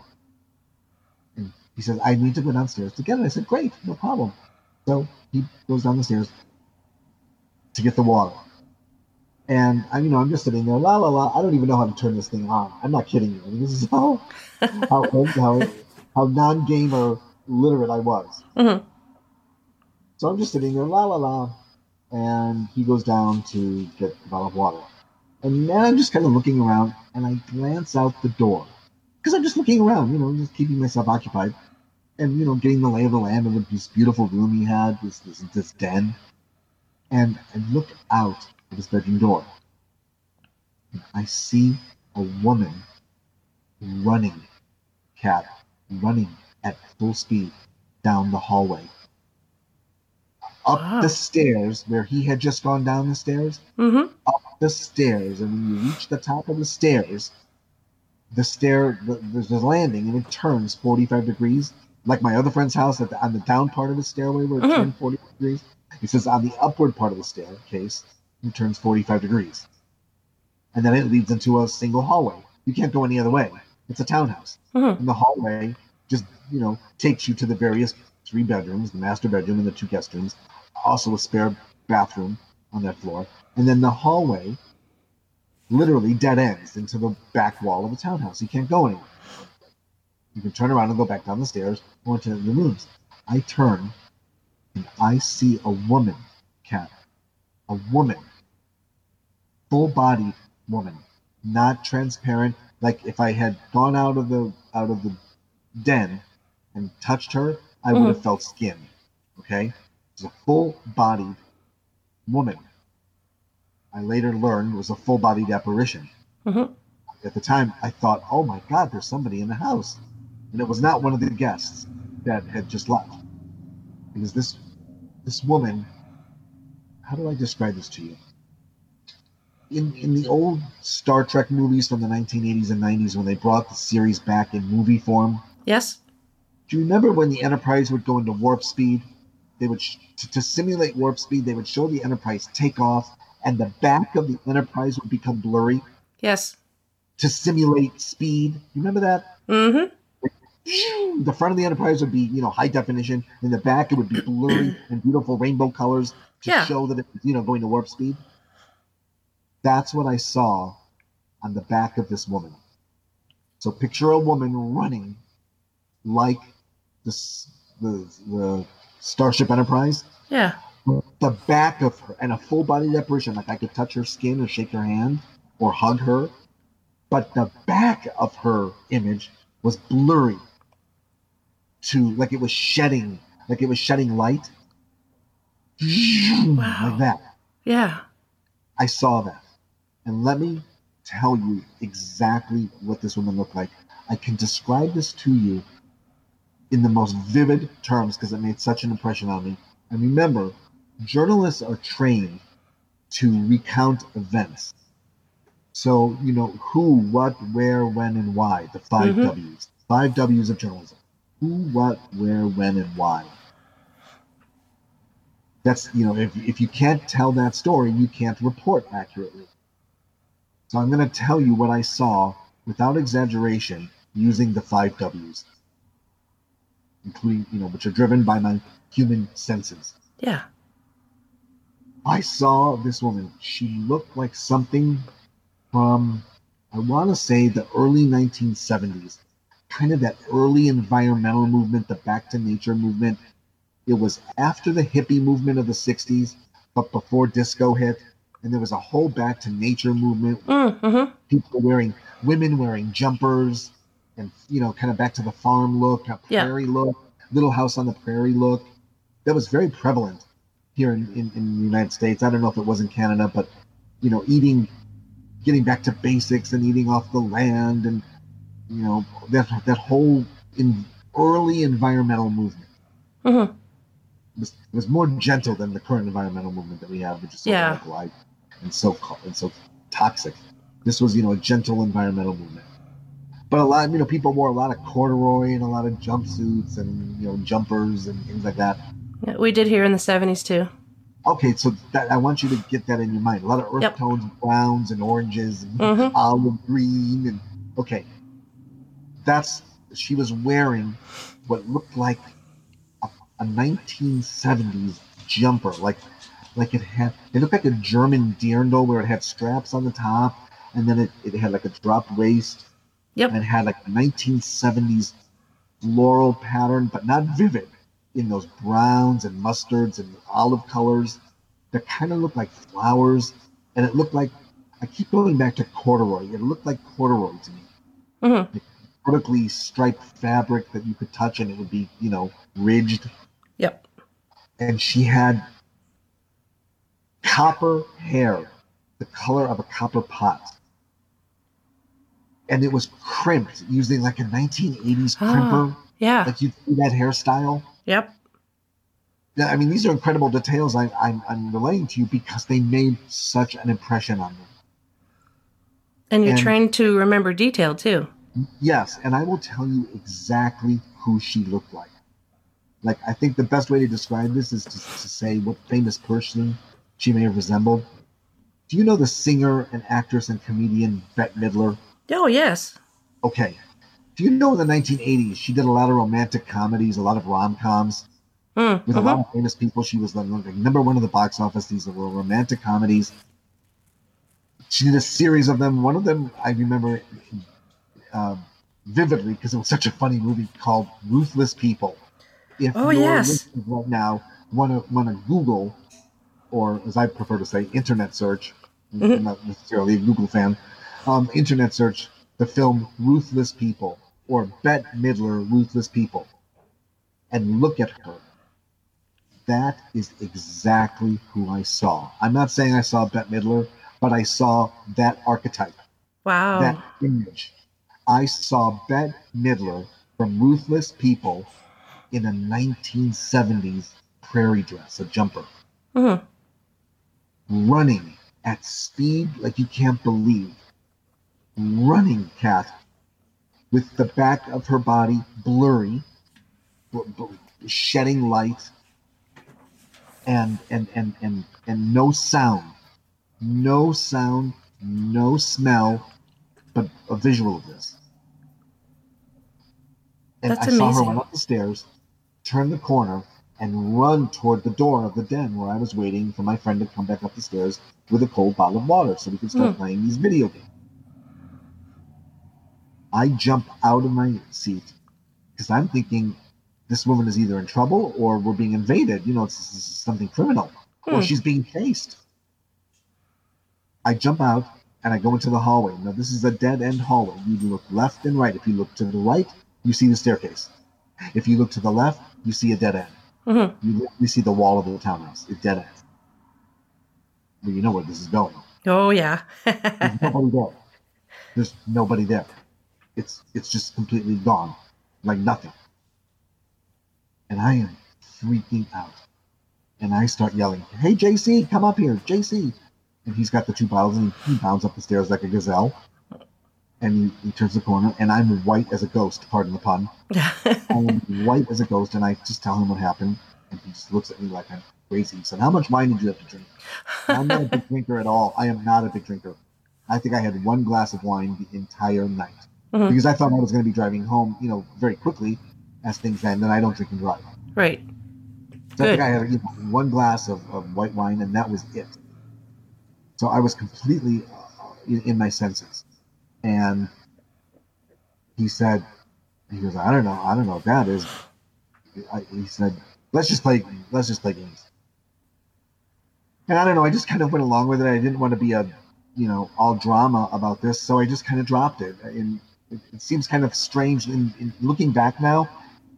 He says, I need to go downstairs to get it. I said, Great, no problem. So he goes down the stairs to get the water. And I, you know, I'm just sitting there, la la la. I don't even know how to turn this thing on. I'm not kidding you. I mean, this is how how how, how non-gamer literate I was. Mhm. So I'm just sitting there, la la la, and he goes down to get the bottle of water. And then I'm just kind of looking around, and I glance out the door because I'm just looking around, you know, just keeping myself occupied, and you know, getting the lay of the land of this beautiful room he had, this this, this den. And I look out of his bedroom door. And I see a woman running, cat running at full speed down the hallway. Up Wow. the stairs where he had just gone down the stairs, Mhm. up the stairs, and when you reach the top of the stairs, the stair the, there's a landing and it turns 45 degrees, like my other friend's house at the, on the down part of the stairway where it Mhm. turned 40 degrees. He says on the upward part of the staircase, it turns 45 degrees, and then it leads into a single hallway. You can't go any other way. It's a townhouse, Mhm. and the hallway just you know takes you to the various three bedrooms, the master bedroom and the two guest rooms, also a spare bathroom on that floor, and then the hallway literally dead ends into the back wall of the townhouse. You can't go anywhere. You can turn around and go back down the stairs, or into the rooms. I turn and I see a woman, cat, a woman, full bodied woman, not transparent. Like if I had gone out of the out of the den and touched her, I would mm-hmm. have felt skin. Okay, it's a full bodied woman. I later learned was a full bodied apparition. Mhm. At the time, I thought, "Oh my God, there's somebody in the house," and it was not one of the guests that had just left. Because this this woman, how do I describe this to you? In in the old Star Trek movies from the 1980s and 90s, when they brought the series back in movie form, Yes. do you remember when the Enterprise would go into warp speed? They would sh- to, to simulate warp speed. They would show the Enterprise take off, and the back of the Enterprise would become blurry Yes. to simulate speed. You remember that? Mm-hmm. The front of the Enterprise would be, you know, high definition. In the back, it would be blurry and beautiful rainbow colors to Yeah. show that it's, you know, going to warp speed. That's what I saw on the back of this woman. So picture a woman running like this, the the Starship Enterprise. Yeah. The back of her and a full bodied apparition, like I could touch her skin or shake her hand or hug her, but the back of her image was blurry to like it was shedding, like it was shedding light. Wow. Like that. Yeah. I saw that. And let me tell you exactly what this woman looked like. I can describe this to you in the most vivid terms because it made such an impression on me. And remember, journalists are trained to recount events. So, you know, who, what, where, when, and why, the 5 Mhm. W's. Five W's of journalism. Who, what, where, when, and why. That's, you know, if, if you can't tell that story, you can't report accurately. So I'm going to tell you what I saw without exaggeration using the five W's, including, you know, which are driven by my human senses. From, I want to say, the early 1970s, kind of that early environmental movement, the back to nature movement. It was after the hippie movement of the 60s, but before disco hit. And there was a whole back to nature movement. Mm, hmm People wearing, women wearing jumpers and, you know, kind of back to the farm look, a Yeah. prairie look, little house on the prairie look. That was very prevalent here in, in, in the United States. I don't know if it was in Canada, but, you know, eating, getting back to basics and eating off the land and, you know, that, that whole in early environmental movement mm-hmm. was, was more gentle than the current environmental movement that we have, which is so Yeah. radicalized and so and so toxic. This was, you know, a gentle environmental movement. But a lot, you know, people wore a lot of corduroy and a lot of jumpsuits and you know jumpers and things like that. We did here in the 70s too. Okay, so that I want you to get that in your mind. A lot of earth Yep. tones, browns and oranges and Mhm. olive green and okay. That's she was wearing what looked like a, a 1970s jumper, like like it had it looked like a German dirndl where it had straps on the top and then it, it had like a dropped waist Yep. and it had like a 1970s floral pattern, but not vivid in those browns and mustards and olive colors that kind of looked like flowers. And it looked like, I keep going back to corduroy. It looked like corduroy to me. hmm Vertically striped fabric that you could touch and it would be, you know, ridged. Yep. And she had copper hair, the color of a copper pot. And it was crimped using like a 1980s Ah. crimper. Yeah. Like you see that hairstyle. Yep. Yeah, I mean, these are incredible details I, I'm, I'm relaying to you because they made such an impression on me. And you're And- trained to remember detail too. Yes, and I will tell you exactly who she looked like. Like, I think the best way to describe this is to, to say what famous person she may have resembled. Do you know the singer and actress and comedian Bette Midler? Oh, yes. Okay. Do you know in the 1980s she did a lot of romantic comedies, a lot of rom coms? Mm, with a mhm. lot of famous people. She was the like, number one in the box office. These were romantic comedies. She did a series of them. One of them I remember uh, vividly because it was such a funny movie called Ruthless People. If Oh, yes. right now want to want to Google, or as I prefer to say, internet search. Mhm. I'm not necessarily a Google fan. Um, internet search the film Ruthless People or Bette Midler Ruthless People, and look at her that is exactly who I saw. I'm not saying I saw Bette Midler, but I saw that archetype, Wow. that image. I saw Bette Midler from Ruthless People in a 1970s prairie dress, a jumper, Mhm. running at speed like you can't believe. Running, Cat, with the back of her body blurry, bl- bl- shedding light, and and and and and no sound, no sound, no smell, but a visual of this. And That's I saw her run up the stairs, turn the corner, and run toward the door of the den where I was waiting for my friend to come back up the stairs with a cold bottle of water so we could start Hmm. playing these video games. I jump out of my seat because I'm thinking this woman is either in trouble or we're being invaded. You know, it's, it's something criminal, or Hmm. she's being chased. I jump out and I go into the hallway. Now, this is a dead end hallway. You look left and right. If you look to the right, you see the staircase. If you look to the left, you see a dead end. Mhm. You, you see the wall of the townhouse. It dead end. But you know where this is going. Oh, yeah. There's nobody there. There's nobody there. It's it's just completely gone, like nothing. And I am freaking out. And I start yelling, "Hey, JC, come up here, JC!" And he's got the two bottles, and he bounds up the stairs like a gazelle. And he, he turns the corner, and I'm white as a ghost. Pardon the pun. I am white as a ghost, and I just tell him what happened, and he just looks at me like I'm crazy. He said, "How much wine did you have to drink?" I'm not a big drinker at all. I am not a big drinker. I think I had one glass of wine the entire night Mhm. because I thought I was going to be driving home, you know, very quickly as things end, and I don't drink and drive. right. So I think I had you know, one glass of, of white wine, and that was it. So I was completely uh, in, in my senses. And he said, he goes, I don't know, I don't know what that is. I, he said, let's just play, let's just play games. And I don't know, I just kind of went along with it. I didn't want to be a, you know, all drama about this, so I just kind of dropped it. And it, it seems kind of strange in, in looking back now.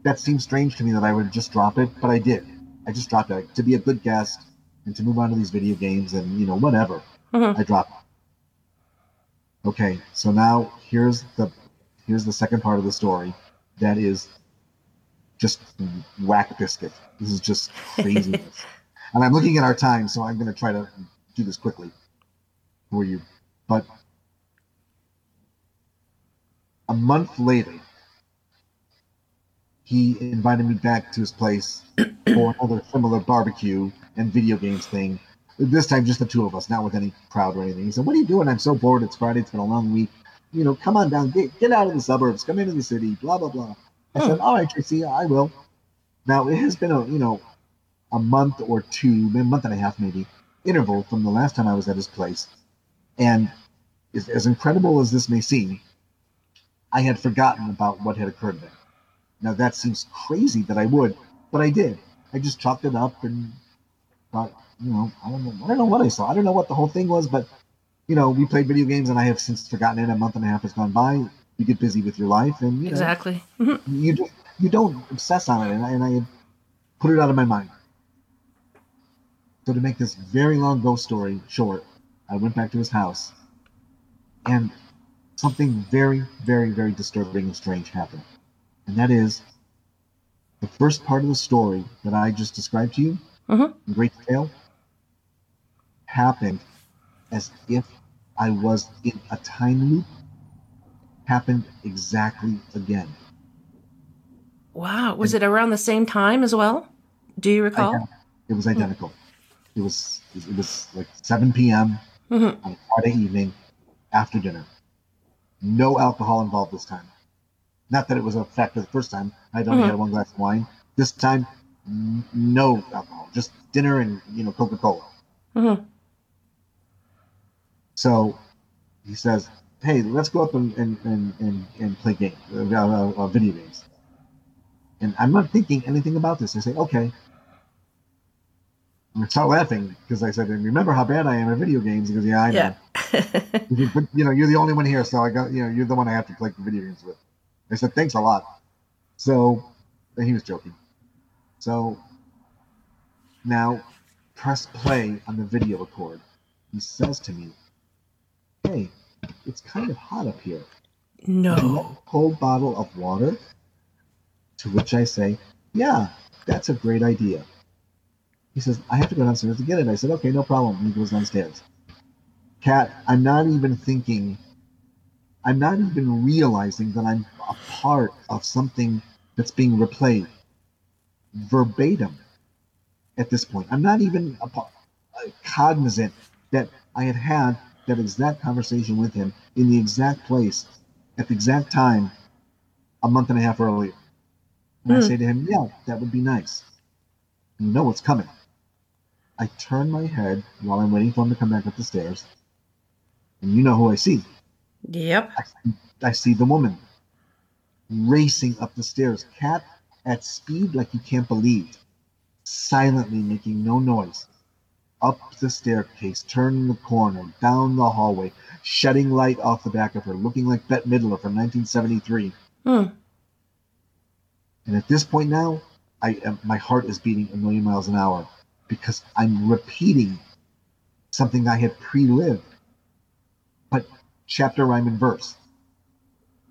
That seems strange to me that I would just drop it, but I did. I just dropped it to be a good guest and to move on to these video games and you know whatever. Mhm. I dropped. it. Okay, so now here's the here's the second part of the story. That is just whack biscuit. This is just craziness. and I'm looking at our time, so I'm going to try to do this quickly for you. But a month later, he invited me back to his place for another similar barbecue and video games thing. This time, just the two of us, not with any crowd or anything. He said, "What are you doing? I'm so bored. It's Friday. It's been a long week. You know, come on down. Get get out of the suburbs. Come into the city. Blah blah blah." I said, "All right, JC, I will." Now it has been a you know a month or two, a month and a half maybe interval from the last time I was at his place, and as, as incredible as this may seem, I had forgotten about what had occurred there. Now that seems crazy that I would, but I did. I just chalked it up and thought, you know, I don't know, I don't know what I saw. I don't know what the whole thing was, but you know, we played video games, and I have since forgotten it. A month and a half has gone by. You get busy with your life, and you know, Exactly. You just you don't obsess on it, and I, and I put it out of my mind. So to make this very long ghost story short, I went back to his house, and something very, very, very disturbing and strange happened, and that is the first part of the story that I just described to you Mhm. in great detail happened as if I was in a time loop. Happened exactly again. Wow. Was it around the same time as well? Do you recall? It was identical. It was it was like 7 p.m. Mhm. on a Friday evening after dinner. No alcohol involved this time. Not that it was a factor the first time. I'd only Mhm. had one glass of wine. This time, n- no alcohol, just dinner and you know Coca Cola. Mhm. So he says, "Hey, let's go up and and and, and, and play games, uh, uh, uh, video games." And I'm not thinking anything about this. I say, "Okay." And I start laughing because I said, "And remember how bad I am at video games?" He goes, "Yeah, I know." Yeah. But you know, you're the only one here, so I got you know, you're the one I have to play the video games with. I said, "Thanks a lot." So, and he was joking. So now, press play on the video record. He says to me, "Hey, it's kind of hot up here. Would you like no. cold bottle of water?" To which I say, "Yeah, that's a great idea." He says, "I have to go downstairs to get it." I said, "Okay, no problem." And he goes downstairs. Kat, I'm not even thinking. I'm not even realizing that I'm a part of something that's being replayed verbatim at this point. I'm not even a, uh, cognizant that I had had that exact conversation with him in the exact place at the exact time a month and a half earlier. And I Hmm. say to him, Yeah, that would be nice. You know what's coming. I turn my head while I'm waiting for him to come back up the stairs. And you know who I see. Yep. I see the woman racing up the stairs, cat at speed like you can't believe, silently making no noise. Up the staircase, turning the corner, down the hallway, shedding light off the back of her, looking like Bette Midler from 1973. Hmm. And at this point now, I am, my heart is beating a million miles an hour because I'm repeating something I had pre-lived, but chapter, rhyme, and verse.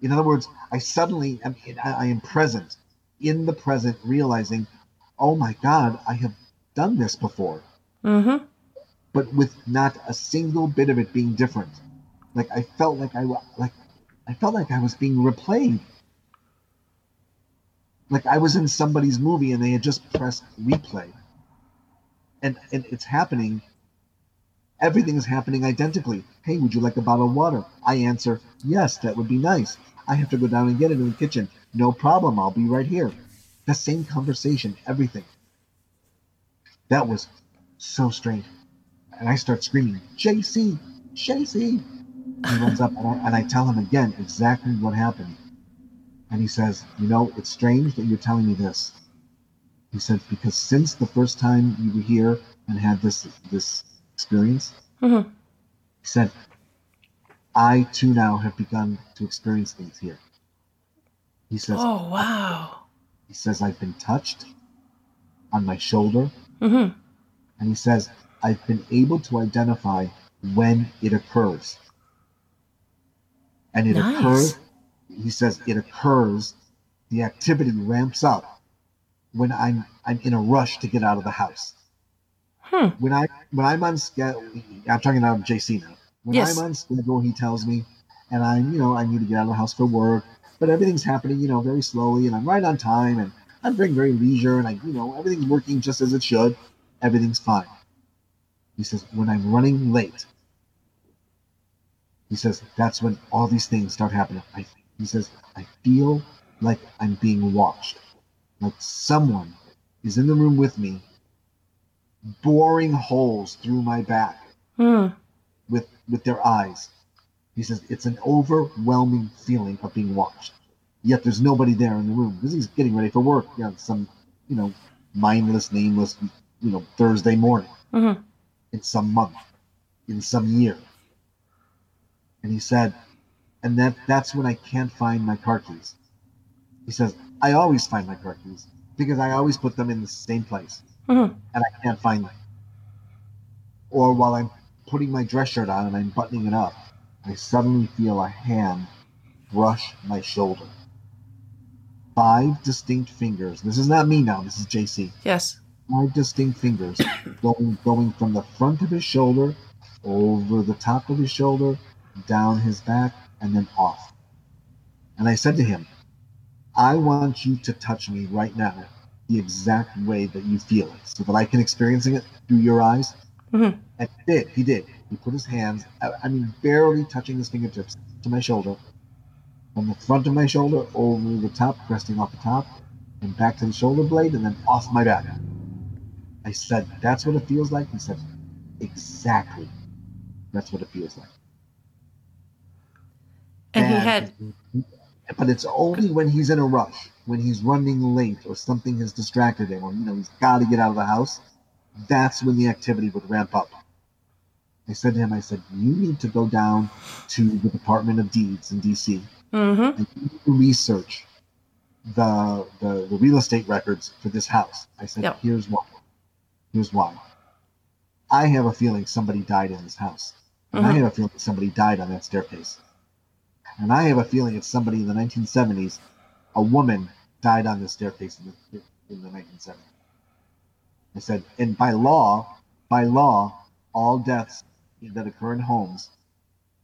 In other words, I suddenly am I I am present in the present, realizing, oh my God, I have done this before, Mm-hmm. but with not a single bit of it being different. Like I felt like I like I felt like I was being replayed. Like I was in somebody's movie and they had just pressed replay. And and it's happening. Everything is happening identically. Hey, would you like a bottle of water? I answer, yes, that would be nice. I have to go down and get it in the kitchen. No problem, I'll be right here. The same conversation, everything. That was so strange. And I start screaming, JC, JC. He runs up and I, and I tell him again exactly what happened. And he says, You know, it's strange that you're telling me this. He said, Because since the first time you were here and had this this experience, Mhm. he said, I too now have begun to experience things here. He says, Oh, wow. he says, I've been touched on my shoulder. Mm-hmm. And he says, I've been able to identify when it occurs. And it Nice. occurs, he says, it occurs, the activity ramps up when I'm I'm in a rush to get out of the house. Hmm. When I when I'm on schedule, I'm talking about JC now. When Yes. I'm on schedule, he tells me, and I'm you know I need to get out of the house for work, but everything's happening you know very slowly, and I'm right on time, and I'm being very leisure, and I you know everything's working just as it should. Everything's fine. He says when I'm running late. He says that's when all these things start happening. I, he says I feel like I'm being watched, like someone is in the room with me, boring holes through my back Hmm. with with their eyes. He says it's an overwhelming feeling of being watched. Yet there's nobody there in the room because he's getting ready for work. You know, some you know mindless, nameless, you know Thursday morning Mm-hmm. in some month, in some year. And he said, and that that's when I can't find my car keys. He says, I always find my car keys because I always put them in the same place Mm-hmm. and I can't find them. Or while I'm putting my dress shirt on and I'm buttoning it up, I suddenly feel a hand brush my shoulder. Five distinct fingers. This is not me now, this is JC. Yes. Five distinct fingers going going from the front of his shoulder, over the top of his shoulder, down his back, and then off. And I said to him, I want you to touch me right now the exact way that you feel it so that I can experience it through your eyes. Mhm. And he did. He did. He put his hands, I, I mean, barely touching his fingertips to my shoulder, from the front of my shoulder over the top, resting off the top, and back to the shoulder blade, and then off my back. I said, That's what it feels like? He said, Exactly. That's what it feels like. And he had. But it's only when he's in a rush, when he's running late or something has distracted him, or you know he's got to get out of the house. That's when the activity would ramp up. I said to him, I said, you need to go down to the Department of Deeds in D.C. Mm-hmm. and you need to research the, the the real estate records for this house. I said, Yep. here's why. Here's why. I have a feeling somebody died in this house. And I have a feeling somebody died on that staircase. And I have a feeling it's somebody in the 1970s, a woman died on the staircase in the, in the 1970s. I said, and by law, by law, all deaths that occur in homes,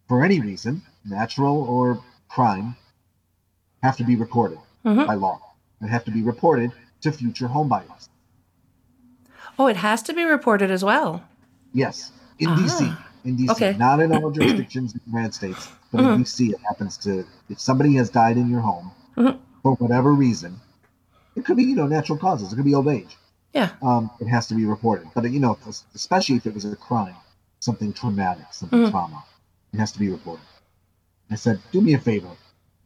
for any reason, natural or crime, have to be recorded Mhm. by law. and have to be reported to future home buyers. Oh, it has to be reported as well. Yes, in Ah. DC. In DC, Okay. not in all jurisdictions in the United States, but Mhm. in DC, it happens to. If somebody has died in your home Mhm. for whatever reason, it could be you know natural causes. It could be old age. Yeah. Um, it has to be reported. But you know, especially if it was a crime, something traumatic, something Mhm. trauma, it has to be reported. I said, do me a favor,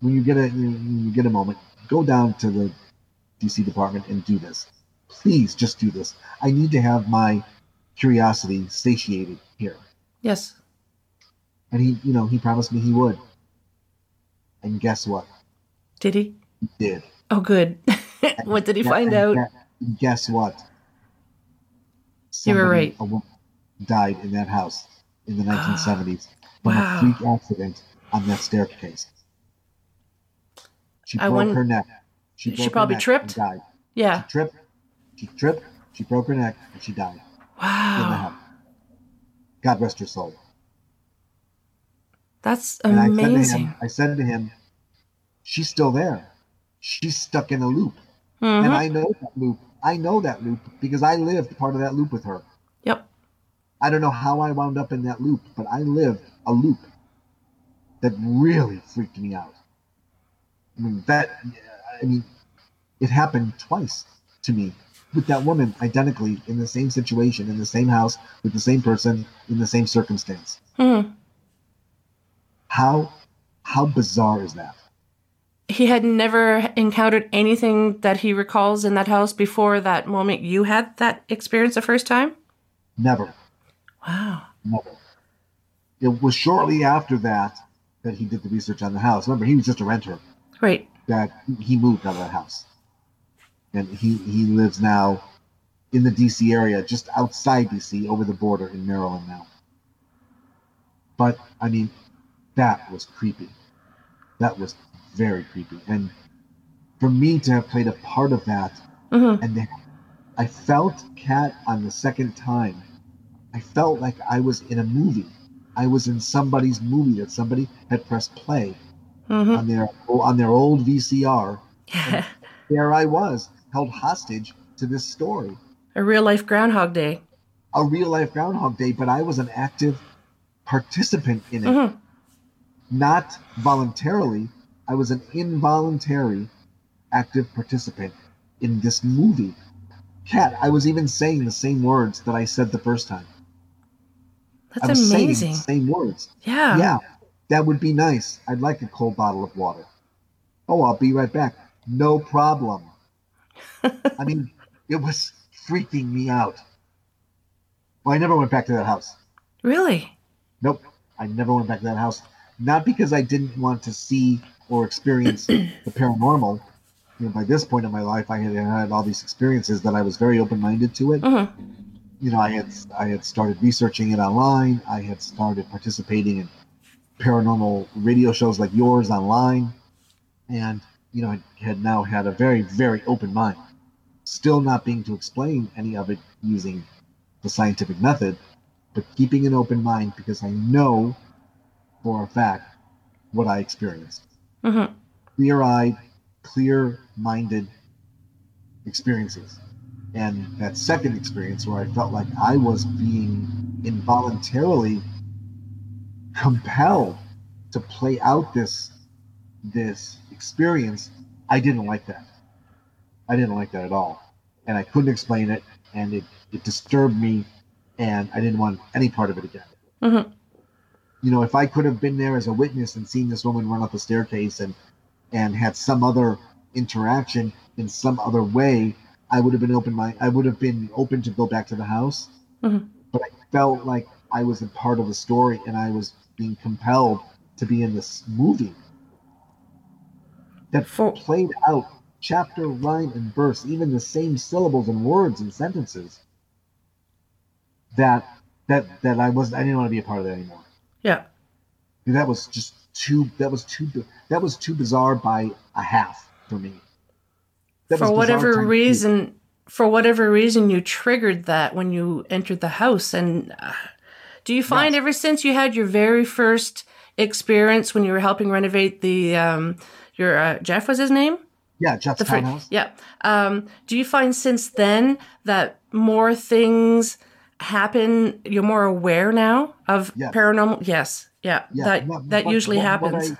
when you get a when you get a moment, go down to the DC department and do this. Please, just do this. I need to have my curiosity satiated here. Yes. And he, you know, he promised me he would. And guess what? Did he? He did. Oh, good. what did he find out? gue- Guess what? You were right. A woman died in that house in the 1970s from Wow. a freak accident on that staircase. She I broke her neck. She, She probably tripped? And died. Yeah. She tripped. She tripped. She broke her neck and she died in the Wow. God rest her soul. That's And I said to amazing. him, I said to him, she's still there. She's stuck in a loop. Mhm. And I know that loop. I know that loop because I lived part of that loop with her. Yep. I don't know how I wound up in that loop, but I lived a loop that really freaked me out. I mean, that, I mean, it happened twice to me with that woman identically in the same situation, in the same house, with the same person, in the same circumstance. Mhm. How how bizarre is that? He had never encountered anything that he recalls in that house before that moment you had that experience the first time? Never. Wow. Never. It was shortly after that that he did the research on the house. Remember, he was just a renter. Right. That he moved out of that house, and he he lives now in the D.C. area, just outside D.C., over the border in Maryland now. But I mean, that was creepy. That was very creepy, and for me to have played a part of that, hmm and then I felt Cat on the second time. I felt like I was in a movie. I was in somebody's movie that somebody had pressed play hmm on their on their old VCR. There I was, held hostage to this story, A real life Groundhog Day. a real life Groundhog Day, but I was an active participant in it, Mhm. not voluntarily. I was an involuntary active participant in this movie. Cat, I was even saying the same words that I said the first time. That's amazing. same words. Yeah. Yeah, that would be nice. I'd like a cold bottle of water. Oh, I'll be right back. No problem. I mean, it was freaking me out. Well, I never went back to that house. Really? Nope, I never went back to that house. Not because I didn't want to see or experience the paranormal. You know, by this point in my life, I had had all these experiences that I was very open-minded to it. hmm you know, I had I had started researching it online. I had started participating in paranormal radio shows like yours online, and you know, I had now had a very very open mind. Still not being to explain any of it using the scientific method, but keeping an open mind because I know for a fact what I experienced. hmm Clear-eyed, clear-minded experiences and that second experience where I felt like I was being involuntarily compelled to play out this this experience, I didn't like that. I didn't like that at all. And I couldn't explain it and it, it disturbed me and I didn't want any part of it again. Mhm. You know, if I could have been there as a witness and seen this woman run up the staircase and and had some other interaction in some other way, I would have been open mind. I would have been open to go back to the house. Mhm. But I felt like I was a part of the story and I was being compelled to be in this movie that For- played out chapter, line, and verse, even the same syllables and words and sentences. That that that I was I didn't want to be a part of that anymore. Yeah. That was just too. That was too. That was too bizarre by a half for me. That for whatever reason, for whatever reason, you triggered that when you entered the house. And uh, do you find Yes. ever since you had your very first experience when you were helping renovate the um, your uh, Jeff was his name? Yeah, Jeff The townhouse. yeah. Um, do you find since then that more things happen? You're more aware now of paranormal. Yes. Yeah. Yeah, that but- that but- usually but happens. I-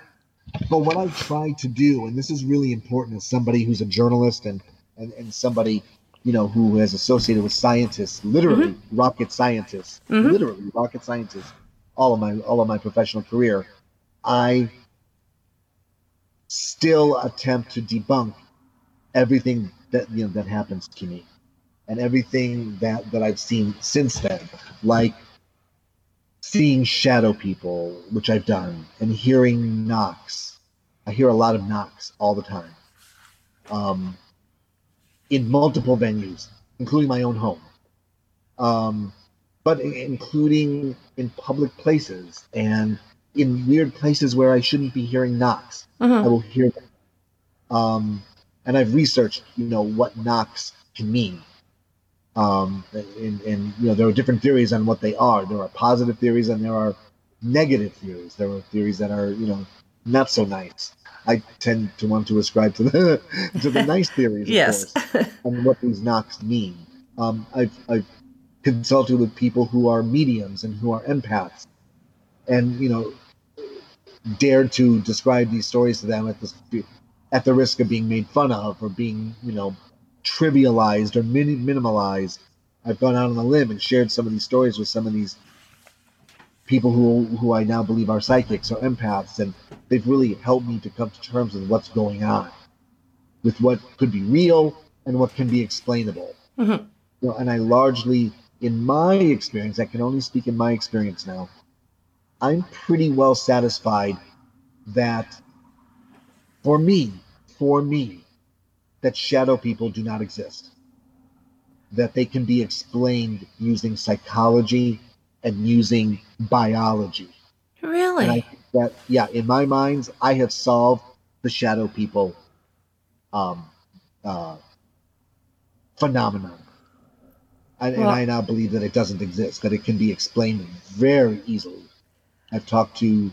but what I try to do, and this is really important as somebody who's a journalist and, and, and somebody, you know, who has associated with scientists, literally Mm-hmm. rocket scientists, Mhm. literally rocket scientists, all of my all of my professional career, I still attempt to debunk everything that you know that happens to me and everything that that I've seen since then, like seeing shadow people, which I've done, and hearing knocks. I hear a lot of knocks all the time, um, in multiple venues, including my own home, um, but including in public places and in weird places where I shouldn't be hearing knocks. I Mhm. will hear them. Um, and I've researched, you know, what knocks can mean. Um, and, and, you know, there are different theories on what they are. There are positive theories and there are negative theories. There are theories that are, you know, not so nice. I tend to want to ascribe to the to the nice theories, of Yes. course, and what these knocks mean. Um, I've, I've consulted with people who are mediums and who are empaths, and you know, dared to describe these stories to them at the at the risk of being made fun of or being you know trivialized or min- minimalized. I've gone out on a limb and shared some of these stories with some of these people who who I now believe are psychics or empaths, and they've really helped me to come to terms with what's going on, with what could be real and what can be explainable. Mhm. You know, and I largely, in my experience, I can only speak in my experience now. I'm pretty well satisfied that, for me, for me, that shadow people do not exist. That they can be explained using psychology and using biology. Really? And I think that, yeah, in my minds, I have solved the shadow people um, uh, phenomenon. And, Well- and I now believe that it doesn't exist, that it can be explained very easily. I've talked to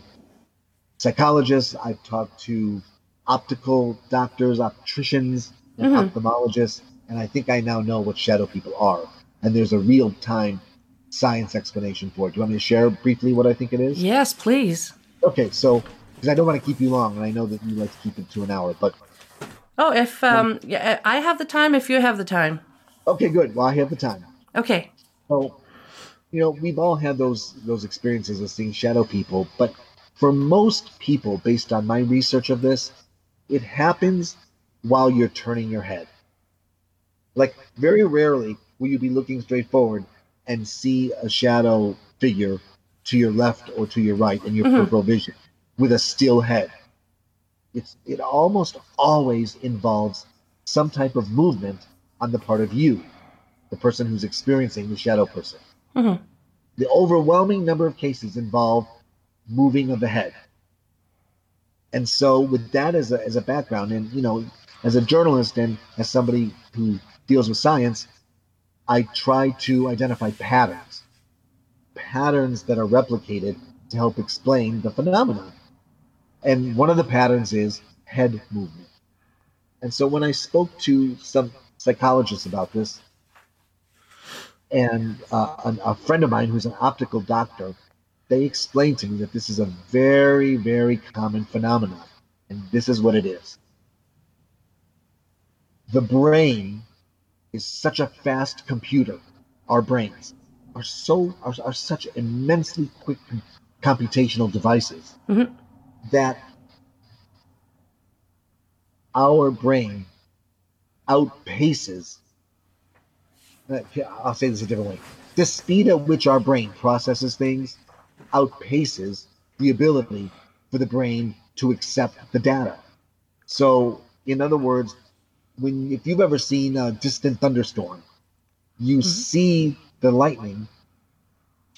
psychologists, I've talked to optical doctors, opticians, and Mhm. ophthalmologists, and I think I now know what shadow people are. And there's a real time science explanation for it. Do you want me to share briefly what I think it is? yes, please. Okay, so because I don't want to keep you long, and I know that you like to keep it to an hour, but Oh, if um, yeah, I have the time. If you have the time, okay, good. Well, I have the time. okay. So, you know, we've all had those those experiences of seeing shadow people, but for most people, based on my research of this, it happens while you're turning your head. Like very rarely will you be looking straight forward and see a shadow figure to your left or to your right in your Mhm. peripheral vision with a still head. It's it almost always involves some type of movement on the part of you, the person who's experiencing the shadow person. Mhm. The overwhelming number of cases involve moving of the head. And so, with that as a, as a background, and you know, as a journalist and as somebody who deals with science, I try to identify patterns, patterns that are replicated to help explain the phenomenon. And one of the patterns is head movement. And so, when I spoke to some psychologists about this, and uh, an, a friend of mine who's an optical doctor, they explained to me that this is a very, very common phenomenon, and this is what it is. The brain is such a fast computer. Our brains are so are, are such immensely quick com- computational devices Mhm. that our brain outpaces I'll say this a different way. The speed at which our brain processes things outpaces the ability for the brain to accept the data. So, in other words, when if you've ever seen a distant thunderstorm, you see the lightning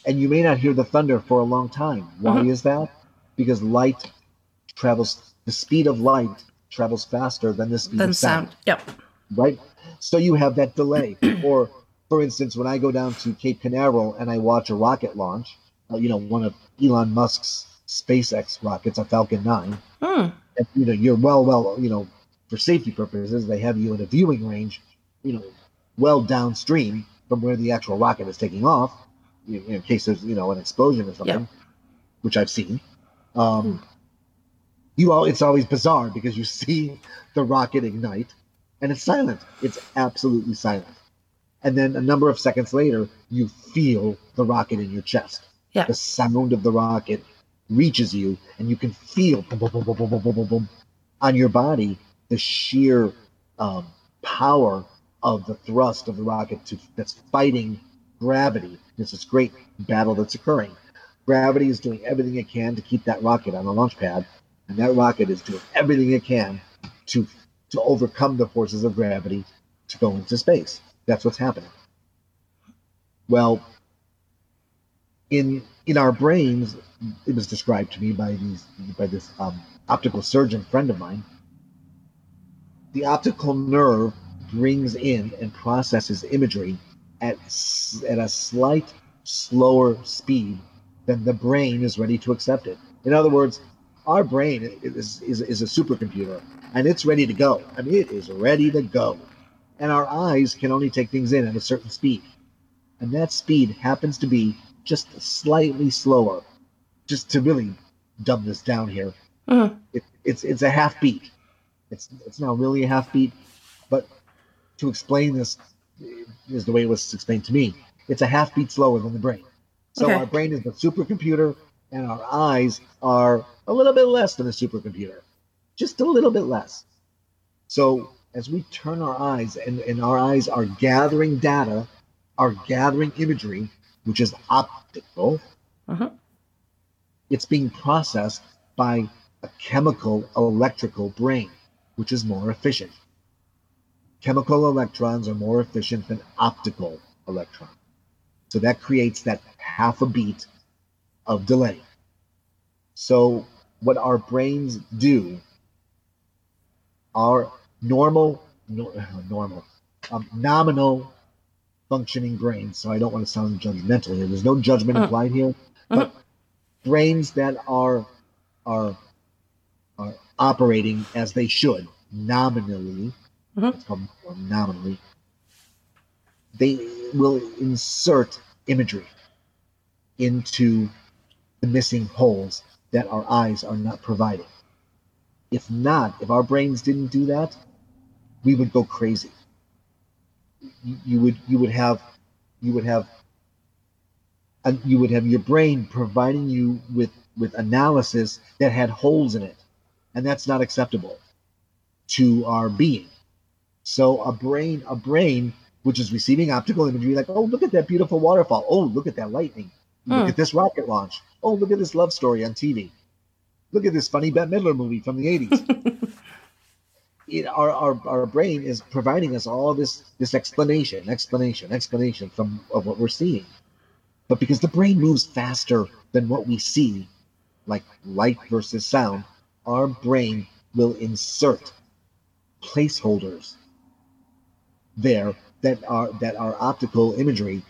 and you may not hear the thunder for a long time. Why Mhm. is that? Because light travels the speed of light travels faster than the speed Then of sound sound. Yep. right? So you have that delay. or, for instance, when I go down to Cape Canaveral and I watch a rocket launch, uh, you know, one of Elon Musk's SpaceX rockets, a Falcon 9, Hmm. and, you know, you're well, well, you know, for safety purposes, they have you in a viewing range, you know, well downstream from where the actual rocket is taking off, in, in case there's, you know, an explosion or something, which I've seen. Um, you all, it's always bizarre because you see the rocket ignite and it's silent. It's absolutely silent. And then a number of seconds later, you feel the rocket in your chest. Yeah. The sound of the rocket reaches you, and you can feel boom, boom, boom, on your body the sheer um, power of the thrust of the rocket to, that's fighting gravity. There's this great battle that's occurring. Gravity is doing everything it can to keep that rocket on the launch pad, and that rocket is doing everything it can to to overcome the forces of gravity to go into space. That's what's happening. Well, in in our brains, it was described to me by these by this um, optical surgeon friend of mine. The optical nerve brings in and processes imagery at at a slight slower speed than the brain is ready to accept it. In other words, our brain is, is, is a supercomputer and it's ready to go. I mean, it is ready to go. And our eyes can only take things in at a certain speed. And that speed happens to be just slightly slower. Just to really dumb this down here, Mhm. it, it's it's a half beat. It's it's not really a half beat, but to explain this is the way it was explained to me. It's a half beat slower than the brain. So Okay. our brain is the supercomputer, and our eyes are a little bit less than a supercomputer, just a little bit less. So as we turn our eyes, and, and our eyes are gathering data, are gathering imagery, which is optical, Mhm. it's being processed by a chemical electrical brain, which is more efficient. Chemical electrons are more efficient than optical electrons. So that creates that half a beat of delay. So what our brains do, our normal, no, normal, um, nominal functioning brains. So I don't want to sound judgmental here. There's no judgment Mhm. implied here, but brains that are are are operating as they should nominally. Mhm. It's called nominally. They will insert imagery into the missing holes that our eyes are not providing. If not, if our brains didn't do that, we would go crazy. You, you would you would have you would have and you would have your brain providing you with with analysis that had holes in it, and that's not acceptable to our being. So a brain a brain which is receiving optical imagery like oh look at that beautiful waterfall oh look at that lightning look Hmm. at this rocket launch oh look at this love story on TV look at this funny Bette Midler movie from the 80s it, our, our, our brain is providing us all this this explanation explanation explanation from of what we're seeing. But because the brain moves faster than what we see like light versus sound our brain will insert placeholders there that are that our optical imagery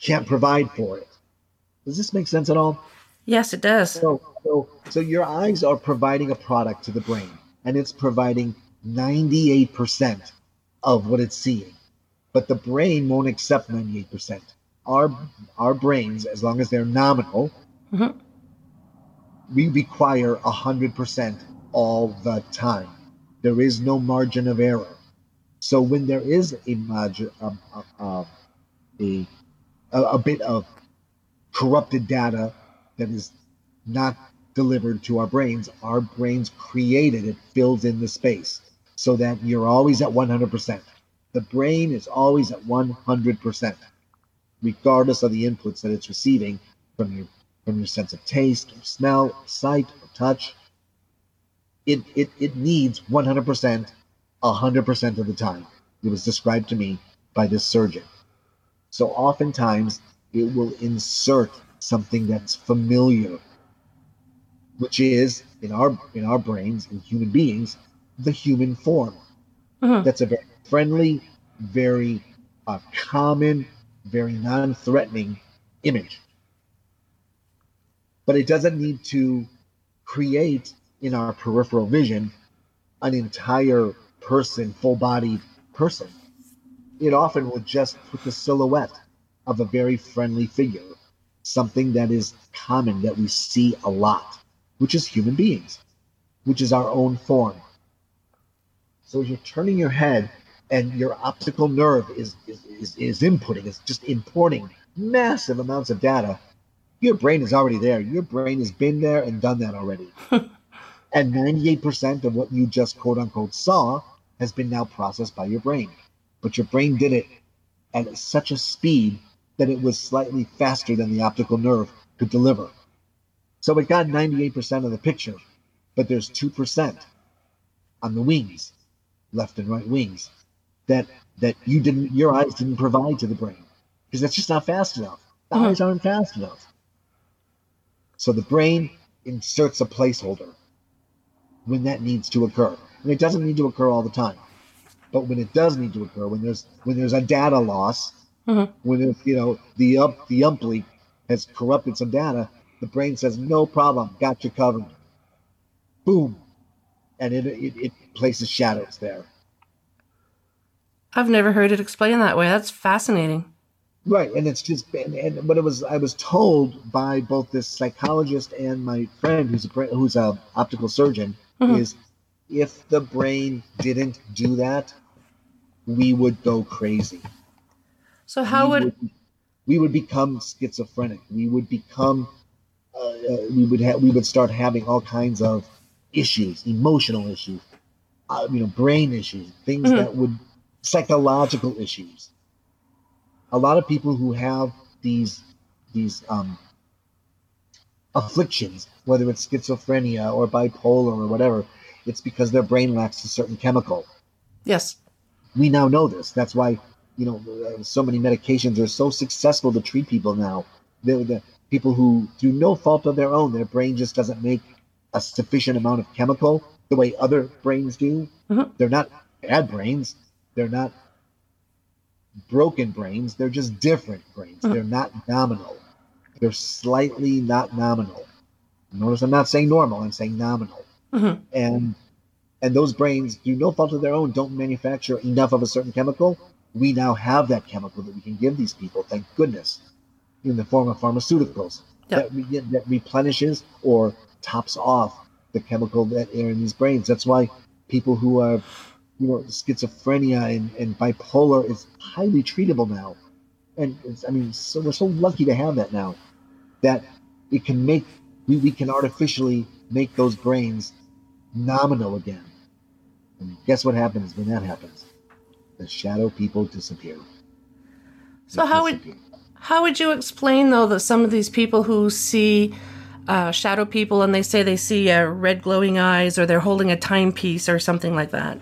can't provide for it. Does this make sense at all Yes, it does. so, so, so your eyes are providing a product to the brain, and it's providing 98% of what it's seeing. But the brain won't accept 98%. Our our brains, as long as they're nominal, Mhm. we require 100% all the time. There is no margin of error. So when there is a margin, um, uh, uh, a, a a bit of corrupted data that is not delivered to our brains, our brains created it, fills in the space so that you're always at 100%. The brain is always at 100%, regardless of the inputs that it's receiving from your from your sense of taste or smell, or sight or touch. It, it, it needs 100%, 100% of the time. It was described to me by this surgeon. So oftentimes it will insert something that's familiar, which is in our in our brains in human beings, the human form. Mhm. That's a very friendly, very uh, common, very non-threatening image. But it doesn't need to create in our peripheral vision an entire person, full-bodied person. It often will just put the silhouette of a very friendly figure, something that is common that we see a lot, which is human beings, which is our own form. So as you're turning your head and your optical nerve is, is, is, is inputting, is just importing massive amounts of data, your brain is already there. Your brain has been there and done that already. and 98% of what you just quote unquote saw has been now processed by your brain. But your brain did it at such a speed that it was slightly faster than the optical nerve could deliver. So it got 98% of the picture, but there's 2% on the wings, left and right wings, that that you didn't your eyes didn't provide to the brain. Because that's just not fast enough. The Mhm. eyes aren't fast enough. So the brain inserts a placeholder when that needs to occur. And it doesn't need to occur all the time. But when it does need to occur, when there's when there's a data loss, Mhm. when it, you know the up the ump leak has corrupted some data, the brain says no problem, got you covered. Boom, and it it, it places shadows there. I've never heard it explained that way. That's fascinating. Right, and it's just and, and but it was I was told by both this psychologist and my friend who's a who's a optical surgeon Mhm. is if the brain didn't do that, we would go crazy. So how We would we would become schizophrenic. We would become, uh, uh, we would have, we would start having all kinds of issues, emotional issues, uh, you know, brain issues, things Mhm. that would psychological issues. A lot of people who have these these um, afflictions, whether it's schizophrenia or bipolar or whatever, it's because their brain lacks a certain chemical Yes. we now know this. That's why you know uh, so many medications are so successful to treat people now. They're the people who, through no fault of their own, their brain just doesn't make a sufficient amount of chemical the way other brains do. Mhm. They're not bad brains. They're not broken brains. They're just different brains. Mhm. They're not nominal. They're slightly not nominal. Notice I'm not saying normal. I'm saying nominal Mhm. and and those brains through no fault of their own don't manufacture enough of a certain chemical we now have that chemical that we can give these people thank goodness in the form of pharmaceuticals Yeah. that, re- that replenishes or tops off the chemical that are in these brains that's why people who are you know schizophrenia and, and bipolar is highly treatable now and it's, i mean so we're so lucky to have that now that it can make we, we can artificially make those brains nominal again. And guess what happens when that happens? The shadow people disappear. So They how would how would you explain though that some of these people who see uh, shadow people and they say they see uh, red glowing eyes or they're holding a timepiece or something like that?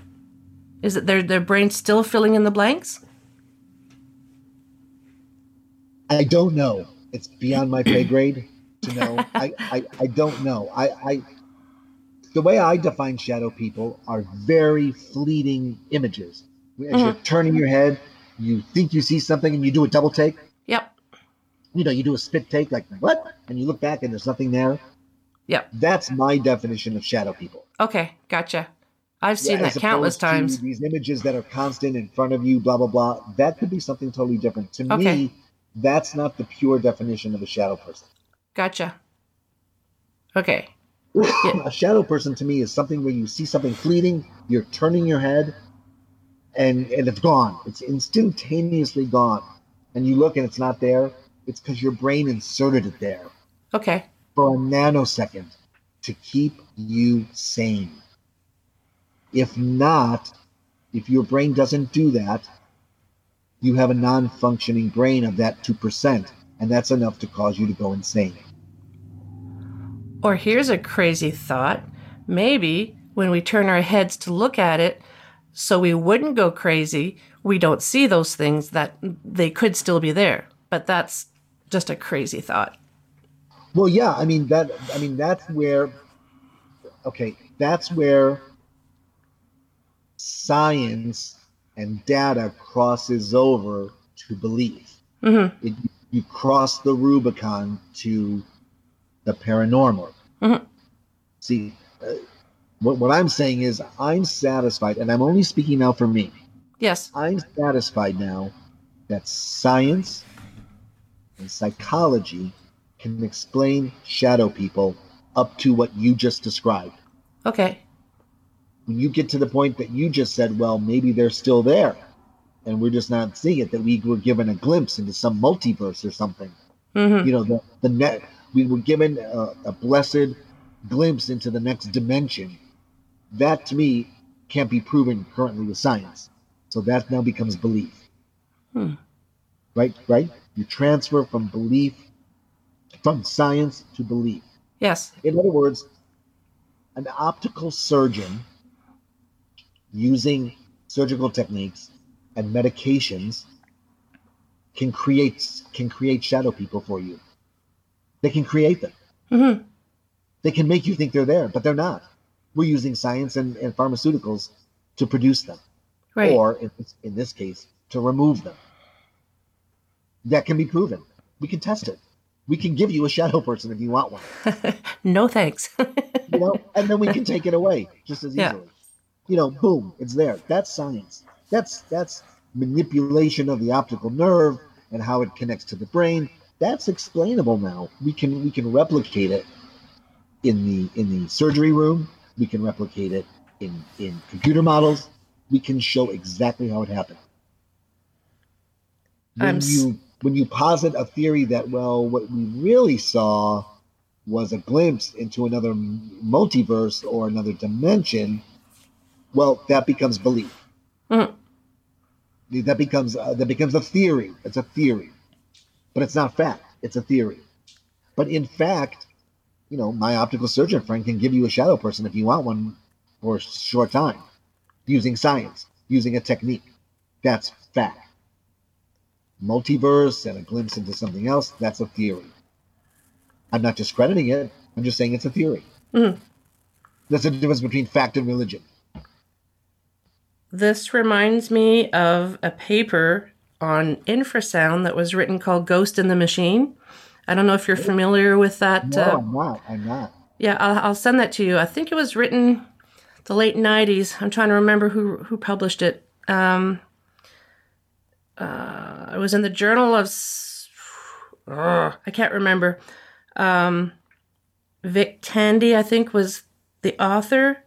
Is it their their brain still filling in the blanks? I don't know. It's beyond my pay grade to know. I, I, I don't know. I, I the way I define shadow people are very fleeting images. As you're mm-hmm. turning your head, you think you see something and you do a double take. Yep. You know, you do a spit take like what? And you look back and there's nothing there. Yep. That's my definition of shadow people. Okay, gotcha. I've seen Yeah, that countless times. These images that are constant in front of you, blah blah blah. That could be something totally different. To Okay. me, that's not the pure definition of a shadow person. Gotcha. Okay. A shadow person to me is something where you see something fleeting, you're turning your head, and and it's gone. It's instantaneously gone, and you look and it's not there. It's because your brain inserted it there Okay. for a nanosecond to keep you sane. If not, if your brain doesn't do that, you have a non functioning brain of that 2%, and that's enough to cause you to go insane. Or here's a crazy thought. Maybe when we turn our heads to look at it, so we wouldn't go crazy, we don't see those things that they could still be there. But that's just a crazy thought. Well, yeah, I mean that. I mean that's where. Okay, that's where science and data crosses over to belief. Mm-hmm. It, you cross the Rubicon to the paranormal. Mhm. See, uh, what what I'm saying is I'm satisfied, and I'm only speaking now for me. Yes. I'm satisfied now that science and psychology can explain shadow people up to what you just described. Okay. When you get to the point that you just said, well, maybe they're still there and we're just not seeing it, that we were given a glimpse into some multiverse or something. Mm-hmm. You know, the, the net, we were given a, a blessed glimpse into the next dimension. That to me can't be proven currently with science. So that now becomes belief. Hmm. Right? Right? You transfer from belief, from science to belief. Yes. In other words, an optical surgeon using surgical techniques and medications can create can create shadow people for you. They can create them. Mm-hmm. They can make you think they're there, but they're not. We're using science and, and pharmaceuticals to produce them, Right. or in, this- in this case, to remove them. That can be proven. We can test it. We can give you a shadow person if you want one. no thanks. you know, and then we can take it away just as Yeah. easily. You know, boom, it's there. That's science. That's that's manipulation of the optical nerve and how it connects to the brain. That's explainable now. We can we can replicate it in the in the surgery room. We can replicate it in in computer models. We can show exactly how it happened. When I'm you when you posit a theory that, well, what we really saw was a glimpse into another multiverse or another dimension, well, that becomes belief. Mhm. That becomes uh, that becomes a theory. It's a theory, but it's not fact. It's a theory. But in fact, you know, my optical surgeon friend can give you a shadow person if you want one for a short time, using science, using a technique. That's fact. Multiverse and a glimpse into something else, that's a theory. I'm not discrediting it. I'm just saying it's a theory. Mhm. There's a difference between fact and religion. This reminds me of a paper on infrasound that was written called Ghost in the Machine. I don't know if you're familiar with that. No, uh, I'm not. I'm not. Yeah, I'll, I'll send that to you. I think it was written the late '90s. I'm trying to remember who who published it. Um, uh, it was in the Journal of. Ugh, I can't remember. Um, Vic Tandy, I think, was the author.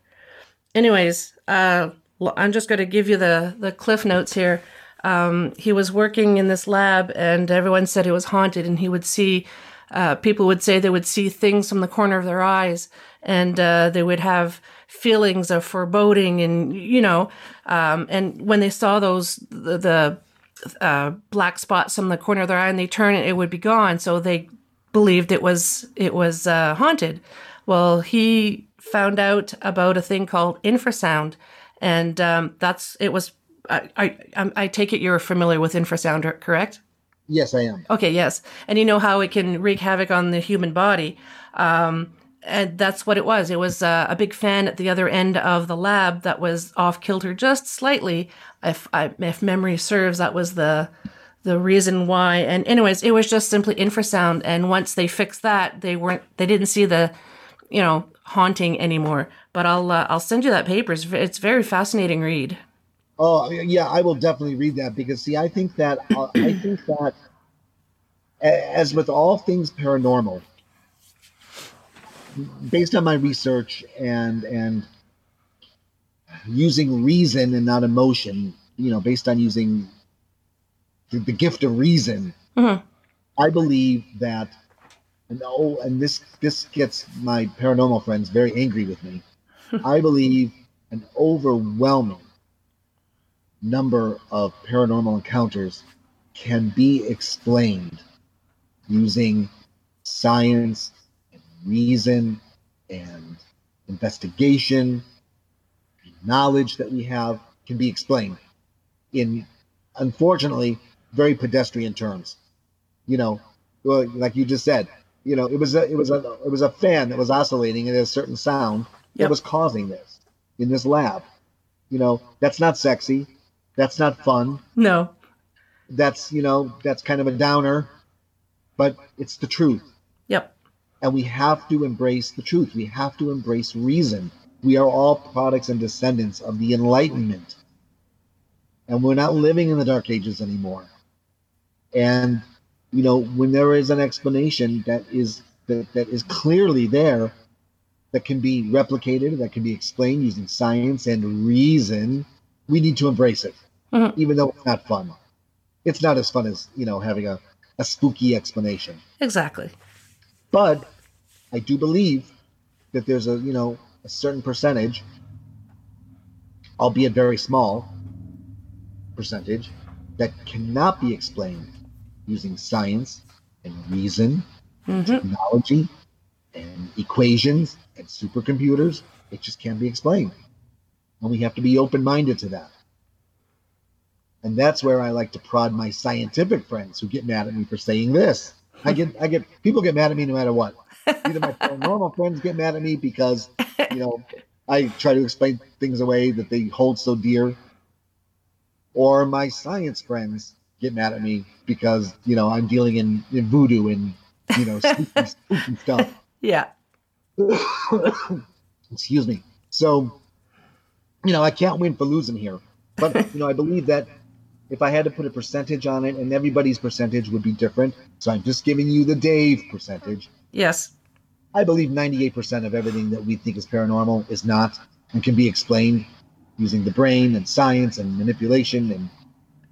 Anyways, uh, I'm just going to give you the the cliff notes here. Um, he was working in this lab, and everyone said it was haunted, and he would see uh, people would say they would see things from the corner of their eyes and uh, they would have feelings of foreboding and you know um, and when they saw those the, the uh, black spots from the corner of their eye and they turn it it would be gone. So they believed it was it was uh, haunted. Well he found out about a thing called infrasound and um, that's it was I, I I take it you're familiar with infrasound correct Yes, I am. Okay, yes. And you know how it can wreak havoc on the human body. Um, and that's what it was. It was uh, a big fan at the other end of the lab that was off kilter just slightly. If, I, if memory serves, that was the the reason why. And anyways, it was just simply infrasound. And once they fixed that, they weren't they didn't see the you know haunting anymore. But I'll uh, I'll send you that paper. It's, it's very fascinating read. Oh yeah, I will definitely read that because see, I think that uh, I think that as with all things paranormal, based on my research and and using reason and not emotion, you know, based on using the, the gift of reason, Mhm. I believe that. And oh, and this this gets my paranormal friends very angry with me. I believe an overwhelming number of paranormal encounters can be explained using science and reason and investigation. Knowledge that we have can be explained in unfortunately very pedestrian terms. You know like you just said you know it was a it was a it was a fan that was oscillating at a certain sound Yep. that was causing this in this lab. You know that's not sexy that's not fun. No. that's you know that's kind of a downer but it's the truth. Yep. and we have to embrace the truth. We have to embrace reason. We are all products and descendants of the enlightenment. And we're not living in the dark ages anymore. And you know when there is an explanation that is that, that is clearly there that can be replicated that can be explained using science and reason we need to embrace it Mhm. even though it's not fun it's not as fun as you know having a, a spooky explanation Exactly. but I do believe that there's a you know a certain percentage, albeit very small percentage, that cannot be explained using science and reason, hmm technology, and equations and supercomputers. It just can't be explained, and we have to be open-minded to that. And that's where I like to prod my scientific friends who get mad at me for saying this. I get I get people get mad at me no matter what. Either my paranormal friends get mad at me because you know I try to explain things away that they hold so dear, or my science friends get mad at me because you know I'm dealing in, in voodoo and you know spooky, spooky stuff. Yeah. Excuse me. So, you know, I can't win for losing here. But, you know, I believe that if I had to put a percentage on it, and everybody's percentage would be different, so I'm just giving you the Dave percentage. Yes. I believe 98% of everything that we think is paranormal is not and can be explained using the brain and science and manipulation and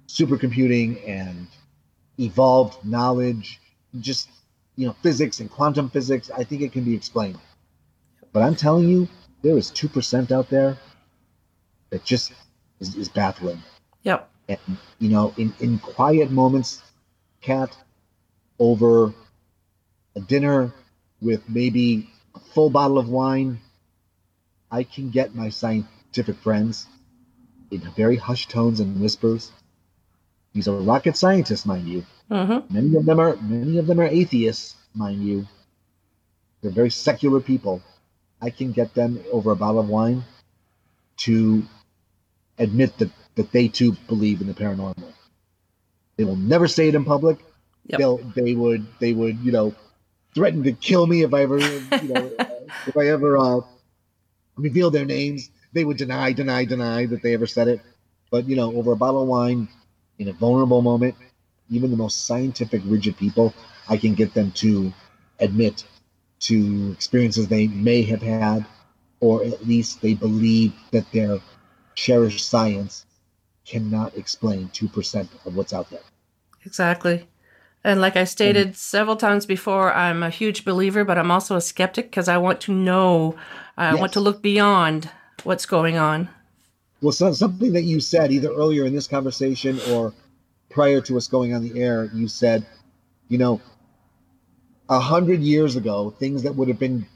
supercomputing and evolved knowledge, just you know, physics and quantum physics. I think it can be explained. But I'm telling you, there is two percent out there that just is, is baffling. Yep. And you know, in in quiet moments, cat over a dinner with maybe a full bottle of wine, I can get my scientific friends in very hushed tones and whispers. These are rocket scientists, mind you. Mm-hmm. Many of them are many of them are atheists, mind you. They're very secular people. I can get them over a bottle of wine to admit that, that they too believe in the paranormal. They will never say it in public. Yep. They'll they would they would you know threaten to kill me if I ever you know if I ever uh, reveal their names. They would deny, deny, deny that they ever said it. But you know, over a bottle of wine, in a vulnerable moment, even the most scientific, rigid people, I can get them to admit to experiences they may have had, or at least they believe that their cherished science cannot explain 2% of what's out there. Exactly. And like I stated several times before, I'm a huge believer, but I'm also a skeptic because I want to know, I want to look beyond what's going on. Well, so, something that you said either earlier in this conversation or prior to us going on the air, you said, you know, a hundred years ago, things that would have been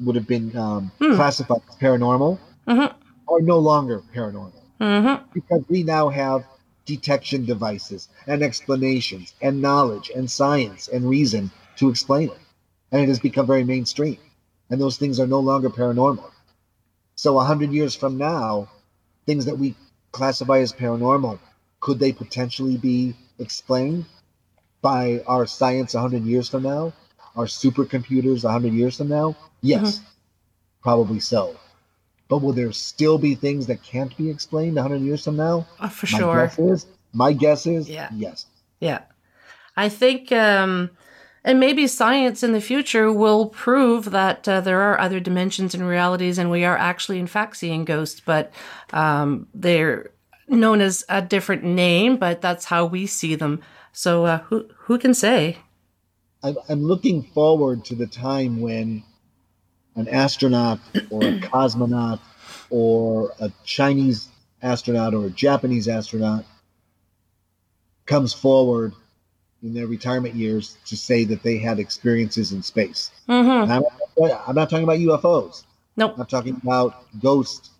would have been um, Hmm. classified as paranormal Mhm. are no longer paranormal Mm-hmm. because we now have detection devices and explanations and knowledge and science and reason to explain it, and it has become very mainstream. And those things are no longer paranormal. So a hundred years from now, things that we classify as paranormal, could they potentially be explained by our science a hundred years from now? Our supercomputers a hundred years from now? Yes, probably so. But will there still be things that can't be explained hundred years from now? Oh, for My sure. guess is, my guess is Yeah. yes. Yeah. I think, um, and maybe science in the future will prove that uh, there are other dimensions and realities, and we are actually, in fact, seeing ghosts, but um, they're known as a different name, but that's how we see them. So uh, who who can say? I'm, I'm looking forward to the time when an astronaut or a cosmonaut or a Chinese astronaut or a Japanese astronaut comes forward in their retirement years to say that they had experiences in space. Mm-hmm. I'm, I'm not talking about UFOs. Nope. I'm talking about ghost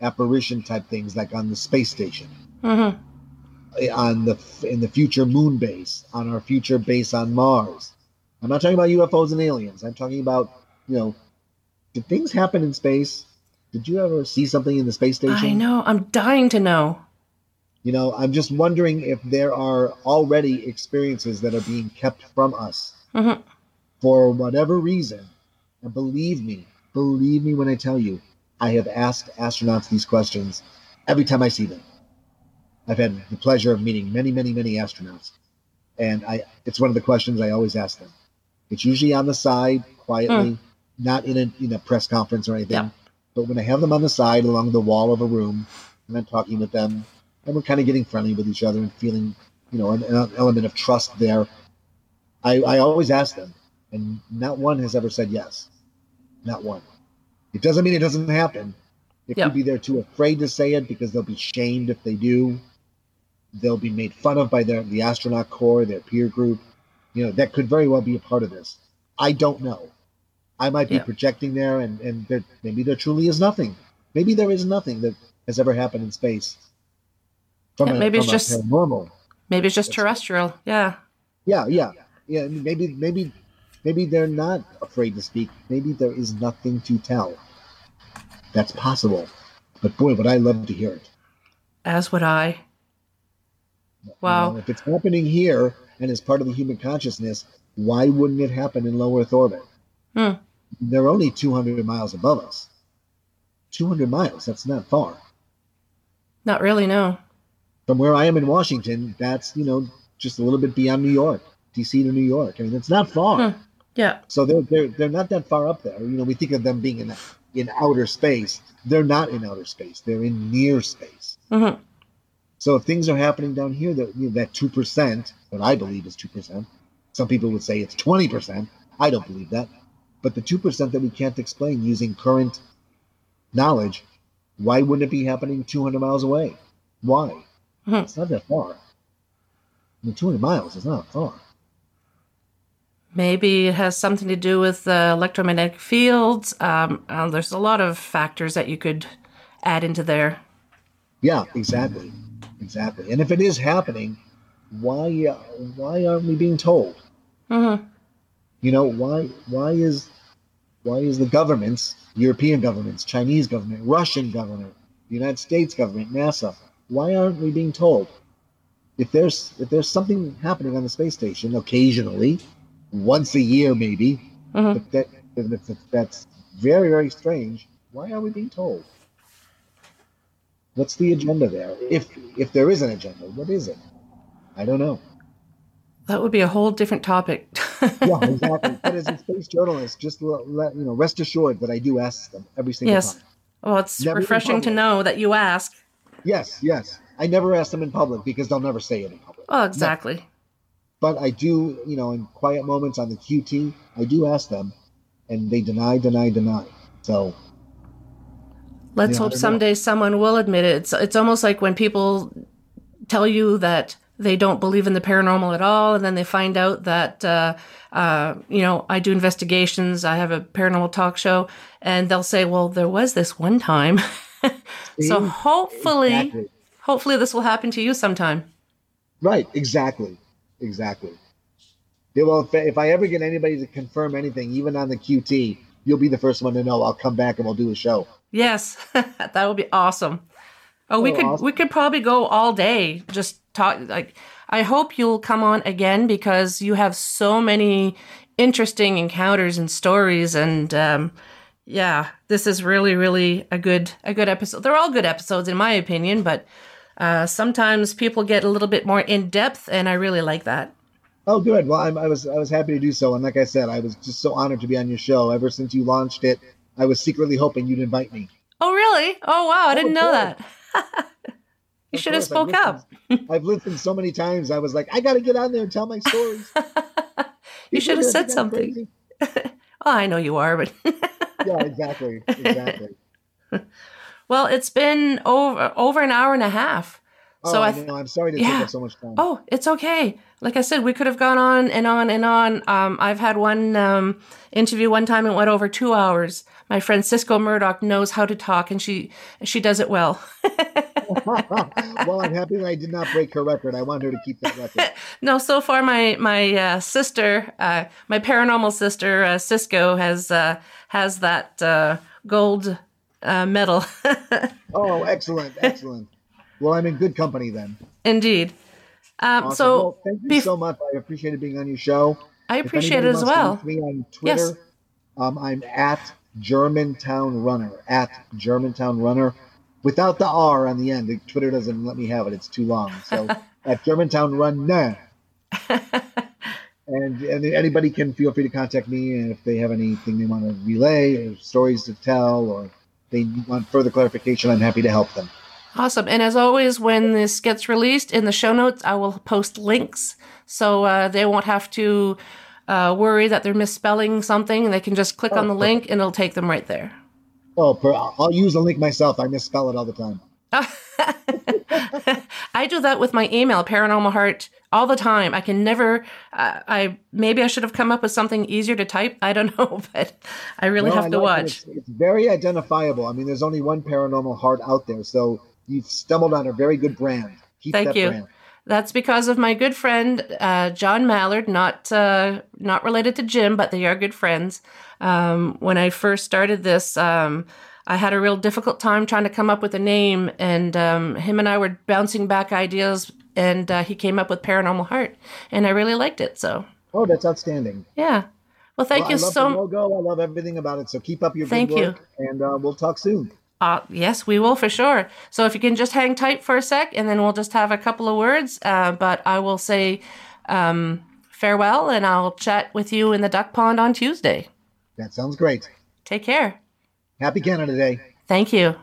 apparition type things like on the space station. Mm-hmm. on the in the future moon base, on our future base on Mars. I'm not talking about UFOs and aliens. I'm talking about, you know, did things happen in space? Did you ever see something in the space station? I know. I'm dying to know. You know, I'm just wondering if there are already experiences that are being kept from us Mhm. for whatever reason. And believe me, believe me when I tell you, I have asked astronauts these questions every time I see them. I've had the pleasure of meeting many, many, many astronauts. And I it's one of the questions I always ask them. It's usually on the side, quietly, not in a in a press conference or anything. But when I have them on the side along the wall of a room and I'm talking with them and we're kind of getting friendly with each other and feeling, you know, an, an element of trust there. I, I always ask them, and not one has ever said yes. Not one. It doesn't mean it doesn't happen. It Yeah. could be they're too afraid to say it because they'll be shamed if they do. They'll be made fun of by their the astronaut corps, their peer group. You know, that could very well be a part of this. I don't know. I might be Yeah. projecting there, and and there, maybe there truly is nothing. Maybe there is nothing that has ever happened in space. From Yeah, maybe it's from a just- normal. Maybe it's just terrestrial. Yeah. Yeah, yeah, yeah. Maybe, maybe, maybe they're not afraid to speak. Maybe there is nothing to tell. That's possible. But boy, would I love to hear it. As would I. Wow. if it's happening here and is part of the human consciousness, why wouldn't it happen in low Earth orbit? Hmm. They're only 200 miles above us. 200 miles, that's not far. Not really, no. From where I am in Washington, that's, you know, just a little bit beyond New York, DC to New York. I mean, it's not far. Hmm. Yeah. So they're they're they're not that far up there. You know, we think of them being in in outer space. They're not in outer space. They're in near space. hmm So if things are happening down here, that you know, that two percent, that I believe is two percent, some people would say it's twenty percent. I don't believe that, but the two percent that we can't explain using current knowledge, why wouldn't it be happening two hundred miles away? Why? Mhm. It's not that far. I mean, two hundred miles is not far. Maybe it has something to do with the electromagnetic fields. Um, uh, there's a lot of factors that you could add into there. Yeah, exactly, exactly. And if it is happening, why uh, why aren't we being told? hmm You know, why why is why is the governments, European governments, Chinese government, Russian government, the United States government, NASA, why aren't we being told? If there's if there's something happening on the space station occasionally, once a year maybe, Mhm. but that if that's very very strange. Why are we being told? What's the agenda there? If if there is an agenda, what is it? I don't know. That would be a whole different topic. yeah, exactly. But as a space journalist, just let, let you know, rest assured that I do ask them every single Yes. time. well, it's Never refreshing to know that you ask. Yes, yes. I never ask them in public because they'll never say it in public. Oh, exactly. But I do, you know, in quiet moments on the QT, I do ask them, and they deny, deny, deny. So Let's hope don't know. someday someone will admit it. It's it's almost like when people tell you that they don't believe in the paranormal at all, and then they find out that uh, uh, you know I do investigations. I have a paranormal talk show, and they'll say, "Well, there was this one time." so hopefully, Exactly. hopefully this will happen to you sometime. Right, exactly, exactly. Yeah, well, if, if I ever get anybody to confirm anything, even on the QT, you'll be the first one to know. I'll come back and we'll do a show. Yes, that would be awesome. Oh, we Oh, could awesome. we could probably go all day just talk like I hope you'll come on again because you have so many interesting encounters and stories and um yeah, this is really really a good a good episode. They're all good episodes in my opinion, but uh sometimes people get a little bit more in depth and I really like that. Oh, good. Well, I'm, I was I was happy to do so, and like I said, I was just so honored to be on your show. Ever since you launched it, I was secretly hoping you'd invite me. Oh, really? Oh, wow, I didn't of know that. You should have course, I've spoke up. I've listened so many times. I was like, I got to get on there and tell my stories. You should have said something. Oh, I know you are, but Yeah, exactly, exactly. Well, it's been over over an hour and a half. Oh, So I th- know. I'm sorry to yeah. take up so much time. Oh, it's okay. Like I said, we could have gone on and on and on. Um, I've had one um, interview one time and went over two hours. My friend Cisco Murdoch knows how to talk, and she she does it well. well, I'm happy that I did not break her record. I want her to keep that record. no, so far my my uh, sister, uh, my paranormal sister uh, Cisco has uh, has that uh, gold uh, medal. Oh, excellent, excellent. Well, I'm in good company then. Indeed. Um, Awesome. So well, thank you bef- so much. I appreciated being on your show. I appreciate it as well. Me on Twitter. Yes. Um, I'm at Germantown Runner. At Germantown Runner, without the R on the end. Twitter doesn't let me have it. It's too long. So at Germantown Runner. And, and anybody can feel free to contact me and if they have anything they want to relay or stories to tell or they want further clarification, I'm happy to help them. Awesome. And as always, when this gets released in the show notes, I will post links so uh, they won't have to uh, worry that they're misspelling something. They can just click on the link and it'll take them right there. Oh, per, I'll use the link myself. I misspell it all the time. I do that with my email, Paranormal Heart, all the time. I can never. Uh, I maybe I should have come up with something easier to type. I don't know, but I really No, have I to like watch. It's, it's very identifiable. I mean, there's only one paranormal heart out there, so you've stumbled on a very good brand. Keep Thank that you. brand. That's because of my good friend uh, John Mallard, not uh, not related to Jim, but they are good friends. Um, when I first started this, um, I had a real difficult time trying to come up with a name, and um, him and I were bouncing back ideas, and uh, he came up with Paranormal Heart, and I really liked it. So Oh, that's outstanding. yeah, well, thank Well, you I love so. the logo. I love everything about it. So keep up your Thank good you. work, and uh, we'll talk soon. Uh, yes, we will for sure. So if you can just hang tight for a sec, and then we'll just have a couple of words. Uh, but I will say um, farewell, and I'll chat with you in the duck pond on Tuesday. That sounds great. Take care. Happy Canada Day. Thank you.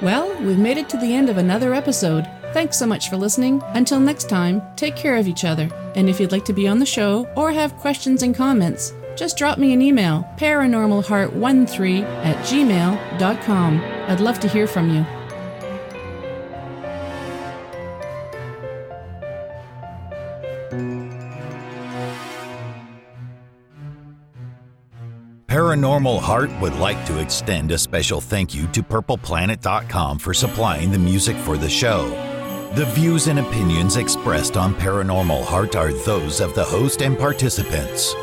Well, we've made it to the end of another episode. Thanks so much for listening. Until next time, take care of each other. And if you'd like to be on the show or have questions and comments, just drop me an email, paranormalheart13 at gmail.com. I'd love to hear from you. Paranormal Heart would like to extend a special thank you to PurplePlanet.com for supplying the music for the show. The views and opinions expressed on Paranormal Heart are those of the host and participants.